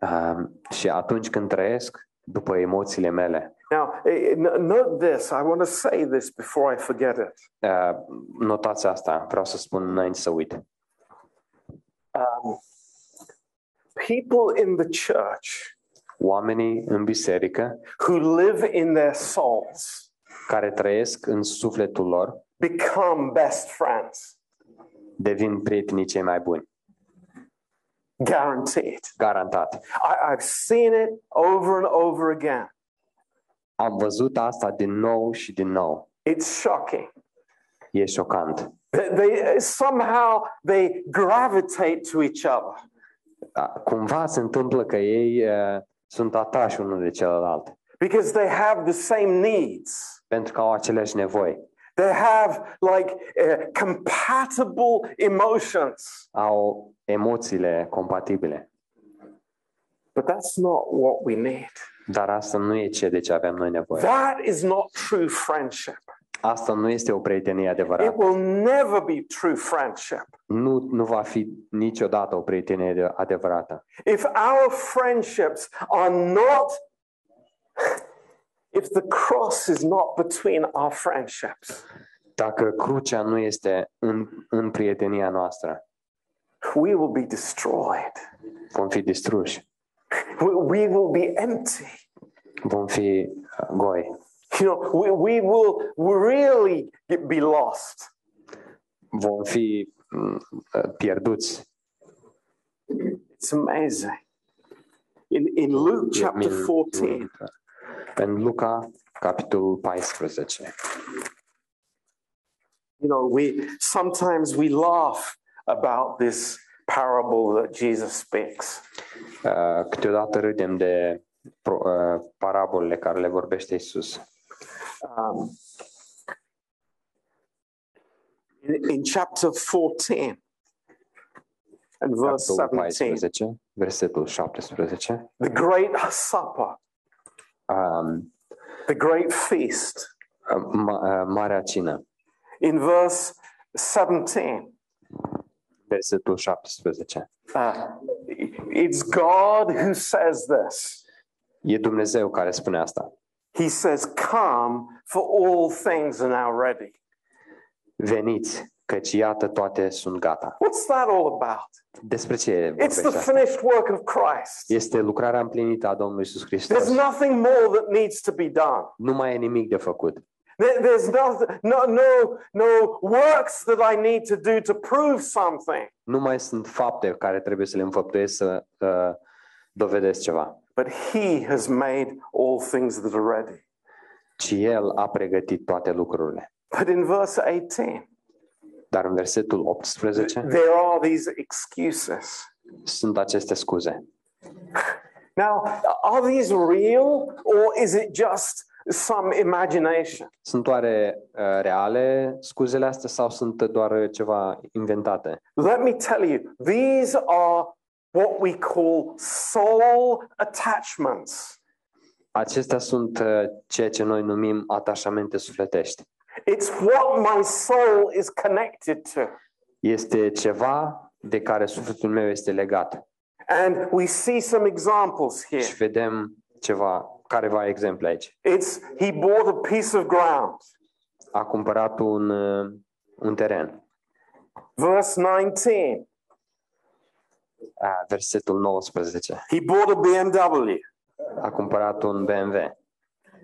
B: Uh, și atunci când trăiesc după emoțiile mele,
A: now eh, n- note this, I want to say this before I forget it.
B: uh, notați asta, vreau să spun înainte să uit.
A: Um, people in the church
B: Oamenii în biserică
A: who live in their souls
B: care trăiesc în sufletul lor
A: become best friends,
B: devin prietenii cei mai buni.
A: guaranteed.
B: Garantat.
A: I, I've seen it over and over again.
B: Am văzut asta din nou și din nou.
A: It's shocking.
B: E șocant.
A: They, they somehow they gravitate to each other.
B: Da, Cumva se întâmplă că ei uh, sunt atași unul de celălalt
A: because they have the same needs.
B: pentru că au aceleași nevoi.
A: They have like uh, compatible emotions.
B: Au emoțiile compatibile.
A: But that's not what we need.
B: Dar asta nu e ce de ce avem noi nevoie.
A: That is not true friendship.
B: Asta nu este o prietenie
A: It
B: adevărată.
A: will never be true friendship.
B: Nu, nu va fi niciodată o prietenie de- adevărată.
A: If our friendships are not if the cross is not between our friendships,
B: Dacă crucea nu este în, în prietenia noastră,
A: we will be destroyed.
B: vom fi distruși,
A: We, we will be empty.
B: vom fi uh, goi,
A: You know, we, we will really be lost.
B: vom fi mm, uh, pierduți.
A: It's amazing. In, in Luke chapter 14,
B: În Luca, capitolul 14.
A: you know, we sometimes we laugh about this parable that Jesus speaks.
B: Uh, Câteodată râdem de pro- uh, parabolele care le vorbește Isus.
A: Um, in, in chapter 14 and verse
B: Capitolul
A: 17,
B: 14, versetul 17.
A: the great supper,
B: Um,
A: the great feast.
B: uh, Marea Cină,
A: In verse 17,
B: versetul 17.
A: uh, it's God who says this.
B: E Dumnezeu care spune asta.
A: He says, Come, for all things are now ready.
B: Veniți, căci iată toate sunt gata.
A: What's that all about?
B: Despre ce
A: It's
B: vorbește
A: the
B: asta?
A: finished work of Christ.
B: Este lucrarea împlinită a Domnului Isus
A: There's
B: Hristos.
A: nothing more that needs to be done.
B: Nu mai e nimic de făcut.
A: There- There's no, no, no, no works that I need to do to prove something.
B: Nu mai sunt fapte care trebuie să le înfăptuiesc să uh, dovedesc ceva.
A: But He has made all things that are ready.
B: Ci El a pregătit toate lucrurile.
A: But in verse 18,
B: Dar în versetul 18
A: there are these excuses.
B: sunt aceste scuze.
A: Now, are these real or is it just some imagination?
B: Sunt oare uh, reale scuzele astea sau sunt doar ceva inventate?
A: Let me tell you, these are what we call soul attachments.
B: Acestea sunt uh, ceea ce noi numim atașamente sufletești.
A: It's what my soul is connected to.
B: Este ceva de care sufletul meu este legat.
A: And we see some examples here.
B: Și vedem ceva, careva exemple aici.
A: It's he bought a piece of ground.
B: A cumpărat un, uh, un teren.
A: Verse 19,
B: A, versetul 19.
A: he bought a BMW.
B: A cumpărat un BMW.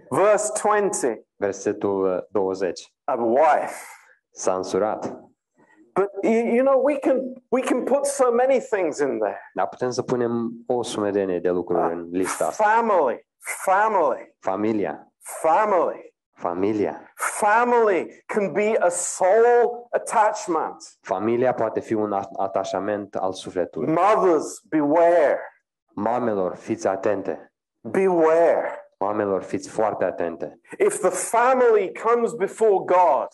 A: Verse 20,
B: Versetul uh, 20.
A: a wife.
B: S-a însurat.
A: But you, you know, we can we can put so many things in there.
B: Dar putem să punem o sumedenie de lucruri în lista asta.
A: Family, family,
B: Familia.
A: family.
B: Familia.
A: Family can be a soul attachment.
B: Familia poate fi un a- atașament al sufletului.
A: Mothers, beware,
B: Mamelor, fiți atente.
A: beware.
B: Mamelor, fiți foarte atente.
A: If the family comes before God,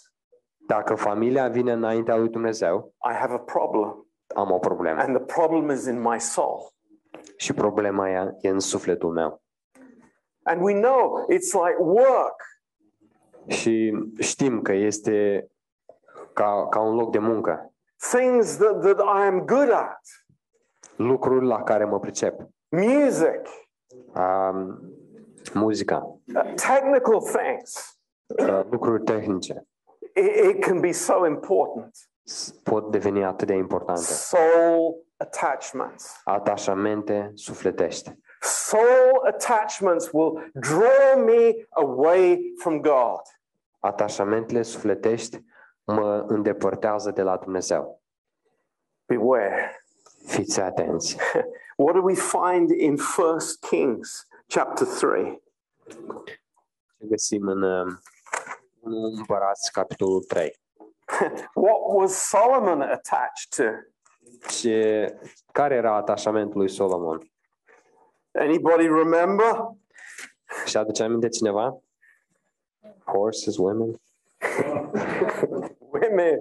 B: Dacă familia vine înaintea lui Dumnezeu,
A: I have a problem.
B: am o problemă.
A: And the problem is in my soul.
B: Și problema e, e în sufletul meu.
A: And we know it's like work.
B: Și știm că este ca, ca un loc de muncă.
A: Things that, that I am good at.
B: Lucruri la care mă pricep.
A: Music,
B: Um, muzica,
A: uh, technical things.
B: uh, lucruri tehnice
A: It, it can be so important.
B: s- pot deveni atât de importante.
A: Soul attachments.
B: Atașamente sufletești.
A: Soul attachments will draw me away from God.
B: Atașamentele sufletești mă îndepărtează de la Dumnezeu.
A: Beware.
B: Fiți atenți.
A: What do we find in First Kings chapter 3?
B: Ce găsim în um, în Împărați, capitolul 3.
A: What was Solomon attached to?
B: Ce, care era atașamentul lui Solomon?
A: Anybody remember?
B: Și aduce aminte cineva? Horses, women?
A: Women.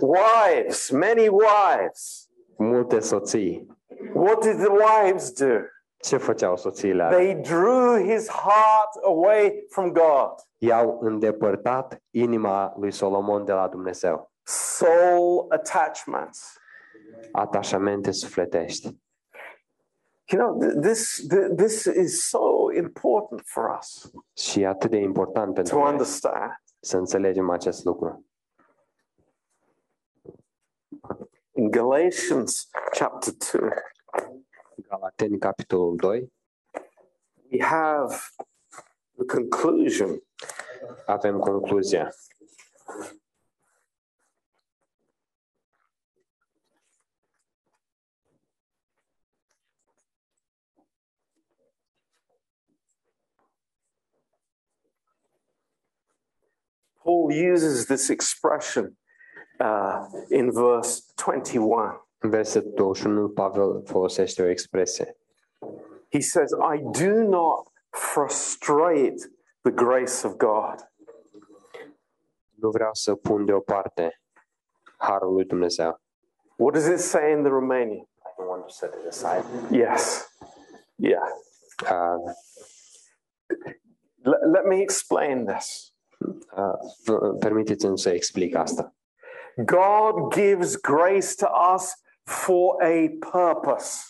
A: wives, many wives.
B: Multe soții.
A: What did the wives do?
B: Ce făceau soțiile alea?
A: They drew his heart away from God.
B: I-au îndepărtat inima lui Solomon de la Dumnezeu.
A: Soul attachments.
B: Atașamente sufletești.
A: You know, th- this, th- this is so important for us
B: Și e atât de important pentru
A: to
B: noi
A: understand.
B: să înțelegem acest lucru.
A: In Galatians chapter 2,
B: Galateni, capitolul 2,
A: we have the conclusion
B: avem concluzia.
A: Paul uses this expression uh, in verse 21.
B: În versetul 21, Pavel folosește o expresie.
A: He says, I do not frustrate the grace of God.
B: Nu vreau să pun deoparte harul lui Dumnezeu.
A: What does it say in the Romanian?
B: I want to set it aside.
A: Yes. Yeah.
B: Uh,
A: Let, let me explain this.
B: uh, permiteți-mi să explic asta.
A: God gives grace to us for a purpose.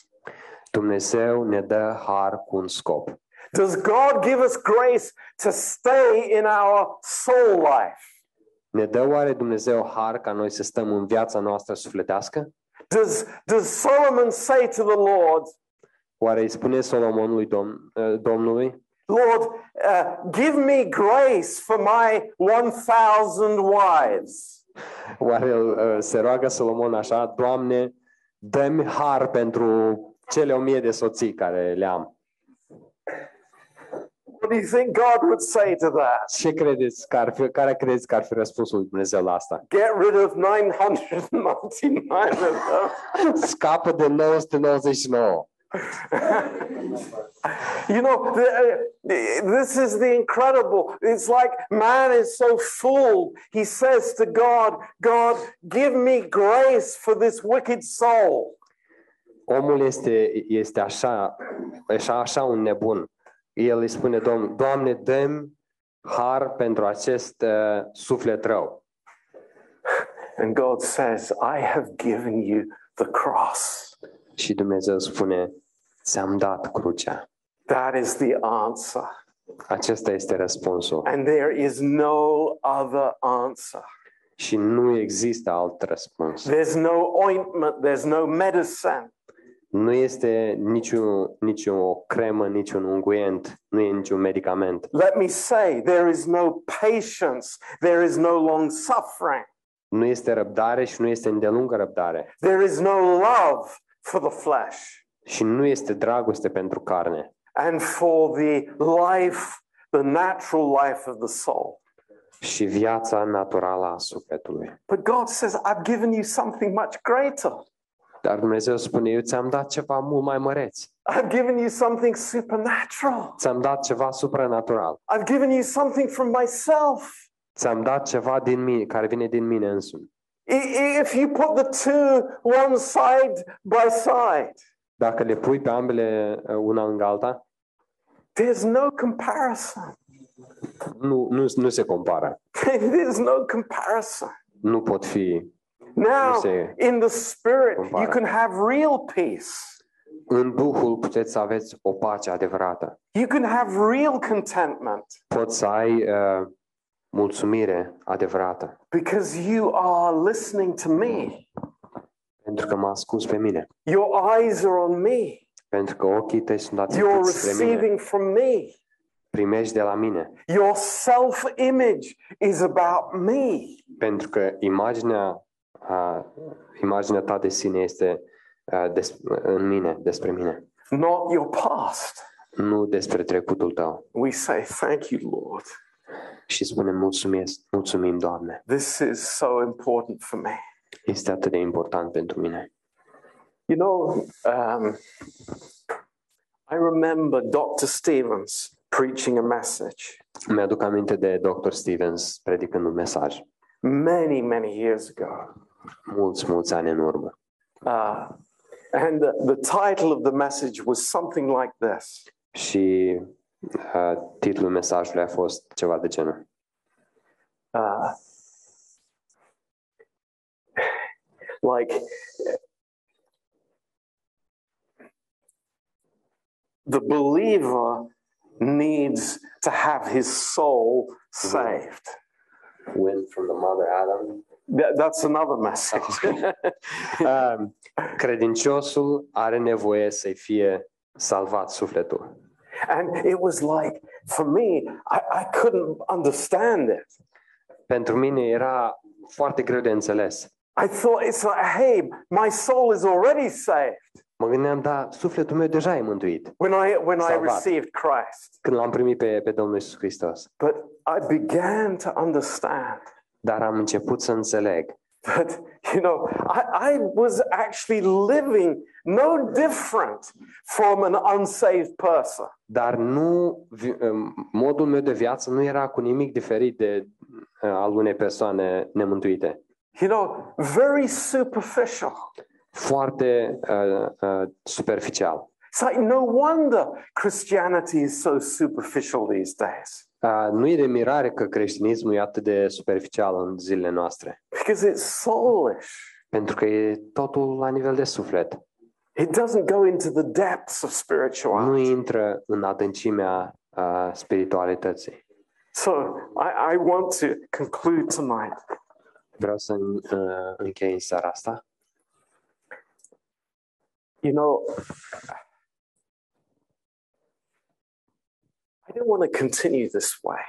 B: Dumnezeu ne dă har cu un scop.
A: Does God give us grace to stay in our soul life?
B: Ne dă oare Dumnezeu har ca noi să stăm în viața noastră sufletească?
A: Does, does Solomon say to the Lord,
B: Oare îi spune Solomonului Dom- uh, Domnului,
A: Lord, uh, give me grace for my 1,000 wives?
B: oare uh, se roagă Solomon așa, Doamne, dă-mi har pentru cele o mie de soții care le am.
A: What do you think God would say to that?
B: Ce credeți că ar fi, care credeți că ar fi răspunsul lui Dumnezeu la asta?
A: Get rid of 999 of them.
B: Scapă de 999.
A: You know, the, uh, this is the incredible. It's like man is so full. He says to God, God, give me grace for this wicked soul.
B: Omul este, este așa, așa, așa un nebun. El îi spune, Domn, Doamne, dă har pentru acest uh, suflet rău.
A: And God says, I have given you the cross.
B: Și Dumnezeu spune, ți-am dat crucea.
A: That is the answer.
B: Acesta este răspunsul.
A: And there is no other answer.
B: Și nu există alt răspuns.
A: There's no ointment, there's no medicine.
B: Nu este niciun, niciun o cremă, niciun unguent, nu e niciun medicament.
A: Let me say, there is no patience, there is no long suffering,
B: Nu este răbdare și nu este îndelungă răbdare.
A: there is no love for the flesh
B: Și nu este dragoste pentru carne.
A: And for the life, the natural life of the soul.
B: și viața naturală a sufletului.
A: But God says, I've given you something much greater.
B: Dar Dumnezeu spune, eu ți-am dat ceva mult mai măreț.
A: I've given you something supernatural.
B: Ți-am dat ceva supranatural.
A: I've given you something from myself.
B: Ți-am dat ceva din mine, care vine din mine însumi.
A: I- i- If you put the two one side by side,
B: Dacă le pui pe ambele uh, una în alta,
A: there's no comparison.
B: nu, nu, nu se compară.
A: there's no comparison.
B: Nu pot fi.
A: Now,
B: se
A: in the spirit, you
B: compara.
A: can have real peace.
B: În Duhul puteți să aveți o pace adevărată.
A: You can have real contentment
B: Poți să ai uh, mulțumire adevărată.
A: because you are listening to me.
B: Pentru că mă asculți pe mine.
A: Your eyes are on me.
B: Pentru că ochii tăi sunt
A: You're
B: aținuți spre mine.
A: receiving from me.
B: Primești de la mine.
A: Your self image is about me.
B: Pentru că imaginea, uh, imaginea ta de sine este uh, des, în mine, despre mine,
A: not your past.
B: nu despre trecutul tău.
A: We say, Thank you, Lord.
B: Și spunem mulțumesc, mulțumim, Doamne.
A: This is so important for me.
B: Este atât de important pentru mine.
A: You know, um, I remember Dr. Stevens preaching a message
B: Mi-aduc aminte de Dr. Stevens predicând un mesaj
A: many, many years ago.
B: mulți, mulți ani în urmă.
A: Uh, and the, the title of the message was something like this
B: Și uh, titlul mesajului a fost ceva de genul.
A: uh, like the believer needs to have his soul saved.
B: When from the mother Adam.
A: That- That's another message.
B: Um, Credinciosul are nevoie să-i fie salvat sufletul.
A: and it was like, for me, I, I couldn't understand it.
B: Pentru mine era foarte greu de înțeles.
A: I thought it's like, hey, my soul is already saved
B: Mă gândeam, da, sufletul meu deja e mântuit
A: when I when I
B: Salvat.
A: received Christ.
B: când l-am primit pe, pe Domnul Isus Hristos.
A: But I began to understand
B: Dar am început să înțeleg
A: that, you know, I, I was actually living no different from an unsaved person.
B: Dar nu, vi- um, modul meu de viață nu era cu nimic diferit de uh, al unei persoane nemântuite.
A: You know, very superficial.
B: Foarte uh, uh, superficial.
A: It's like no wonder Christianity is so superficial these days
B: Uh, nu e de mirare că creștinismul e atât de superficial în zilele noastre,
A: because it's soulish.
B: pentru că e totul la nivel de suflet.
A: It doesn't go into the depths of
B: Nu
A: spirituality.
B: intră în adâncimea uh, spiritualității.
A: So I, I want to conclude tonight.
B: Vreau să uh, închei în seara asta.
A: You know, I don't want to continue this way.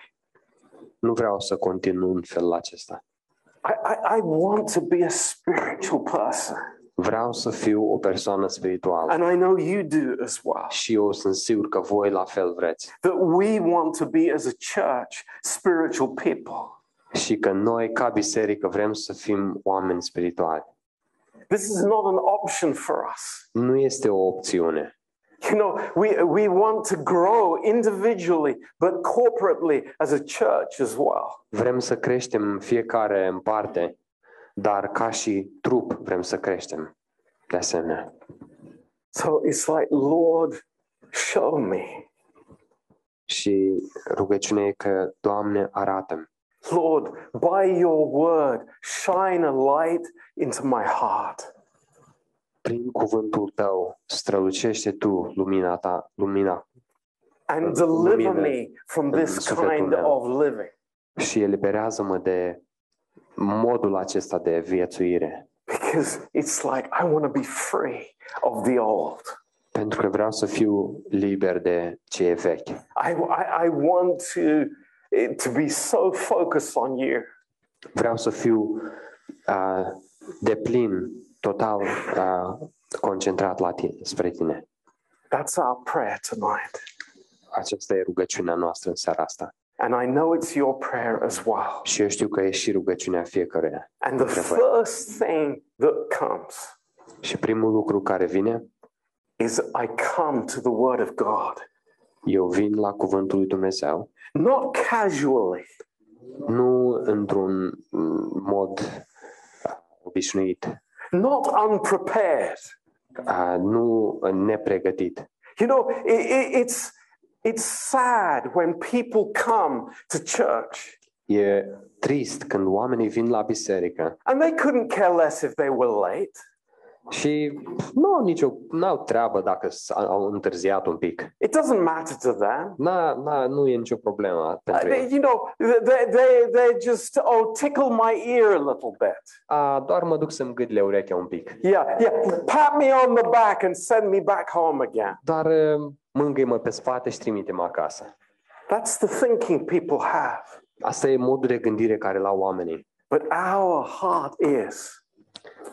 B: Nu vreau să continu în felul acesta.
A: I, I, I want to be a spiritual person.
B: Vreau să fiu o persoană spirituală.
A: And I know you do as well.
B: Și eu sunt sigur că voi la fel vreți.
A: That we want to be, as a church, spiritual people.
B: Și că noi, ca biserică, vrem să fim oameni spirituali.
A: This is not an option for us.
B: Nu este o opțiune.
A: You know, we, we want to grow individually, but corporately as a church as well.
B: Vrem să creștem fiecare în parte, dar ca și trup vrem să creștem. De asemenea.
A: So it's like, Lord, show me.
B: Și rugăciunea e că, Doamne, arată
A: Lord, by your word, shine a light into my heart.
B: prin cuvântul Tău, strălucește Tu lumina Ta, lumina
A: and
B: That's
A: deliver
B: lumina
A: me from
B: în
A: this
B: sufletul
A: kind
B: meu.
A: of living.
B: și eliberează-mă de modul acesta de viețuire.
A: Because it's like I want to be free of the old.
B: Pentru că vreau să fiu liber de ce e vechi.
A: I, I, I want to, it, to be so focused on you.
B: Vreau să fiu uh, de plin, total uh, concentrat la tine, spre tine.
A: That's our prayer tonight.
B: Aceasta e rugăciunea noastră în seara asta.
A: And I know it's your prayer as well.
B: Și eu știu că e și rugăciunea fiecăruia.
A: And the
B: dintre voi.
A: first thing that comes
B: Și primul lucru care vine,
A: is I come to the Word of God,
B: eu vin la cuvântul lui Dumnezeu,
A: not casually,
B: nu într-un mod obișnuit,
A: not unprepared.
B: uh, nu nepregătit.
A: You know, it, it, it's, it's sad when people come to church
B: E trist când oamenii vin la biserică
A: and they couldn't care less if they were late.
B: Și nu au nicio n-au treabă dacă s- au întârziat un pic.
A: It doesn't matter to them.
B: Na, na, nu e nicio problemă
A: Uh,
B: pentru
A: they-
B: ei.
A: you know, they, they, they just, oh, tickle my ear a little bit.
B: A, doar mă duc să-mi gâdle urechea un pic.
A: Yeah, yeah. Pat me on the back and send me back home again.
B: Doar uh, mângâi-mă pe spate și trimite-mă acasă.
A: That's the thinking people have.
B: Asta e modul de gândire care l-au oamenii.
A: But our heart is,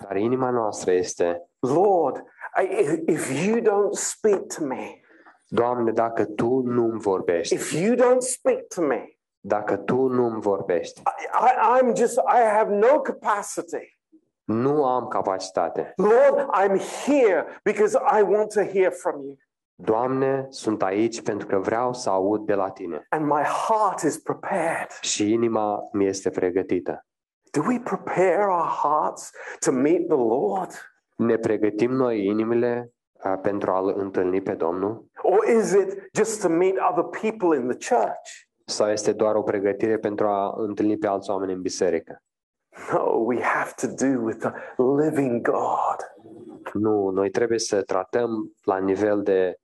B: Dar inima noastră este,
A: Lord, I, if, if you don't speak to me,
B: Doamne, dacă Tu nu-mi vorbești,
A: if you don't speak to me,
B: dacă Tu nu-mi vorbești,
A: I, I, I'm just, I have no capacity.
B: nu am capacitate.
A: Lord, I'm here because I want to hear from you.
B: Doamne, sunt aici pentru că vreau să aud de la Tine
A: And my heart is prepared.
B: și inima mi este pregătită.
A: Do we prepare our hearts to meet the Lord?
B: Ne pregătim noi inimile uh, pentru a-L întâlni pe Domnul?
A: Or is it just to meet other people in the church?
B: Sau este doar o pregătire pentru a întâlni pe alți oameni în biserică?
A: No, we have to do with the living God.
B: Nu, noi trebuie să tratăm la nivel de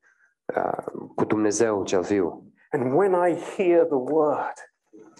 B: uh, Dumnezeu cel viu.
A: And when I hear the word,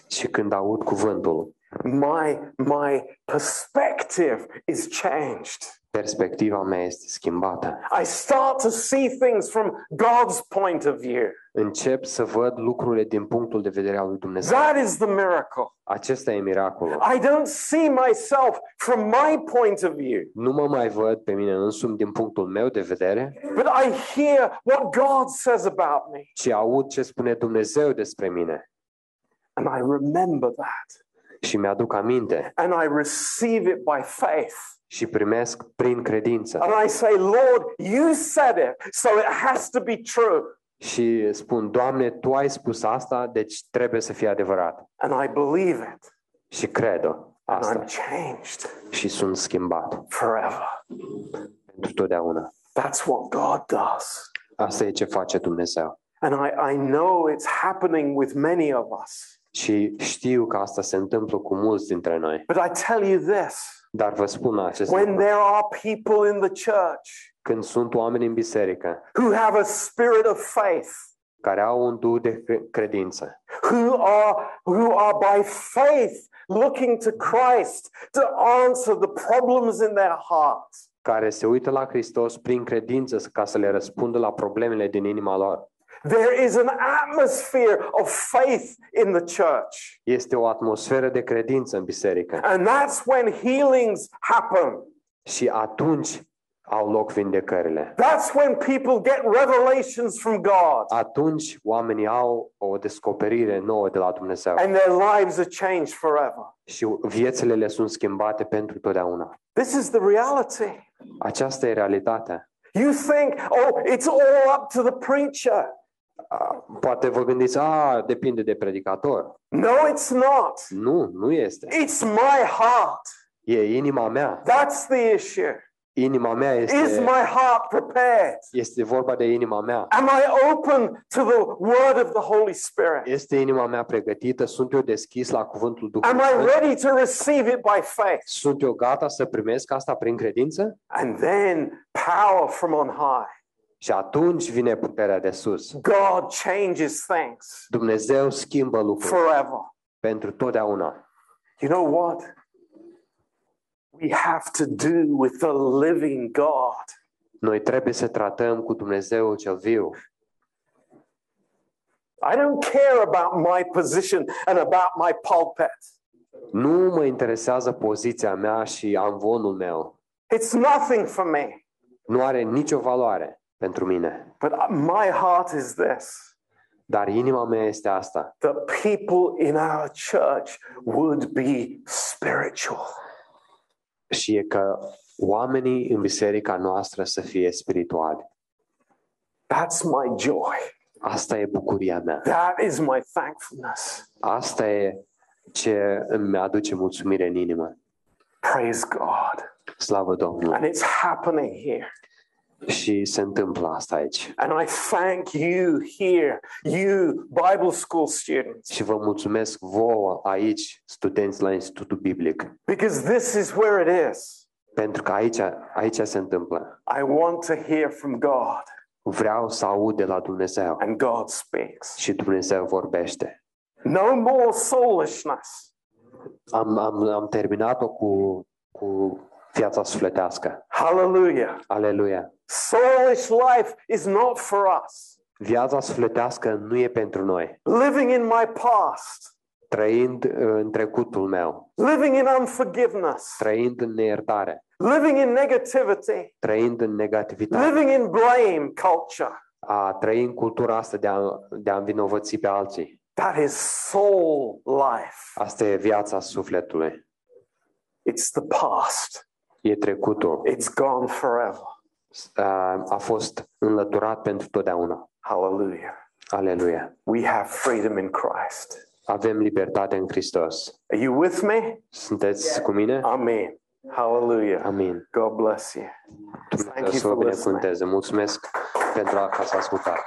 B: Și când aud cuvântul,
A: my my perspective is changed.
B: perspectiva mea este schimbată.
A: I start to see things from God's point of view.
B: Încep să văd lucrurile din punctul de vedere al lui Dumnezeu.
A: That is the miracle.
B: Acesta e miracolul.
A: I don't see myself from my point of view,
B: Nu mă mai văd pe mine însumi din punctul meu de vedere,
A: but I hear what God says about me.
B: ci aud ce spune Dumnezeu despre mine.
A: And I remember that.
B: Și mi-aduc aminte
A: And I receive it by faith.
B: și primesc prin credință.
A: And I say, Lord, you said it, so it has to be true.
B: Și spun, Doamne, Tu ai spus asta, deci trebuie să fie adevărat.
A: And I believe it.
B: Și cred
A: And
B: asta
A: I'm changed
B: și sunt schimbat
A: forever.
B: pentru totdeauna.
A: That's what God does.
B: Asta e ce face Dumnezeu.
A: And I, I know it's happening with many of us.
B: Și știu că asta se întâmplă cu mulți dintre noi.
A: But I tell you this
B: Dar vă spun acest
A: when
B: lucru.
A: there are people in the church
B: Când sunt oameni în biserică
A: who have a spirit of faith,
B: care au un duh de cre- credință,
A: who are, who are by faith looking to Christ to answer the problems in their hearts,
B: care se uită la Hristos prin credință ca să le răspundă la problemele din inima lor.
A: There is an atmosphere of faith in the church.
B: Este o atmosferă de credință în biserică
A: And that's when healings happen.
B: și atunci au loc vindecările.
A: That's when people get revelations from God
B: Atunci oamenii au o descoperire nouă de la Dumnezeu
A: and their lives are changed forever.
B: și viețile le sunt schimbate pentru totdeauna.
A: This is the reality.
B: Aceasta e realitatea.
A: You think, oh, it's all up to the preacher.
B: A, Poate vă gândiți, a, depinde de predicator.
A: No, it's not.
B: Nu, nu este.
A: It's my heart.
B: E inima mea.
A: That's the issue.
B: Inima mea
A: Is
B: este,
A: my heart prepared?
B: este vorba de inima mea.
A: Am I open to the word of the Holy Spirit?
B: Este inima mea pregătită? Sunt eu deschis la cuvântul
A: Am
B: Duhului
A: I
B: Sfânt?
A: ready to receive it by faith?
B: Sunt eu gata să primesc asta prin credință?
A: And then power from on high.
B: Și atunci vine puterea de sus.
A: God changes things
B: Dumnezeu schimbă lucruri
A: forever.
B: pentru totdeauna.
A: You know what? We have to do with the living God.
B: Noi trebuie să tratăm cu Dumnezeu cel viu.
A: I don't care about my position and about my pulpit.
B: Nu mă interesează poziția mea și amvonul meu.
A: It's nothing for me.
B: Nu are nicio valoare pentru mine.
A: But my heart is this
B: Dar inima mea este asta.
A: that people in our church would be spiritual.
B: Și e că oamenii în biserica noastră să fie spirituali.
A: That's my joy.
B: Asta e bucuria mea.
A: That is my thankfulness.
B: Asta e ce îmi aduce mulțumire în inimă.
A: Praise God.
B: Slavă Domnului.
A: And it's happening here.
B: Și se întâmplă asta aici.
A: And I thank you here, you Bible school students,
B: Și vă mulțumesc vouă aici, studenți la Institutul Biblic,
A: because this is where it is.
B: pentru că aici, aici se întâmplă.
A: I want to hear from God,
B: Vreau să aud de la Dumnezeu
A: and God speaks.
B: și Dumnezeu vorbește.
A: No more soulishness.
B: Am, am, am terminat-o cu, cu viața sufletească.
A: Hallelujah.
B: Aleluia!
A: Soulish life is not for us.
B: Viața sufletească nu e pentru noi.
A: Living in my past,
B: Trăind uh, în trecutul meu,
A: living in unforgiveness,
B: trăind în neiertare,
A: living in negativity,
B: trăind în negativitate,
A: living in blame culture.
B: a trăi în cultura asta de a, de a învinovăți pe alții.
A: That is soul life.
B: Asta e viața sufletului.
A: It's the past.
B: E trecutul.
A: It's gone forever.
B: A, a fost înlăturat pentru totdeauna.
A: Hallelujah.
B: Aleluia!
A: We have freedom in Christ.
B: Avem libertate în Hristos.
A: Are you with me?
B: Sunteți cu mine?
A: Amen. Hallelujah.
B: Amin.
A: God bless you.
B: Dumnezeu
A: you
B: să vă
A: for listening.
B: binecuvânteze. Mulțumesc pentru a că ați ascultat.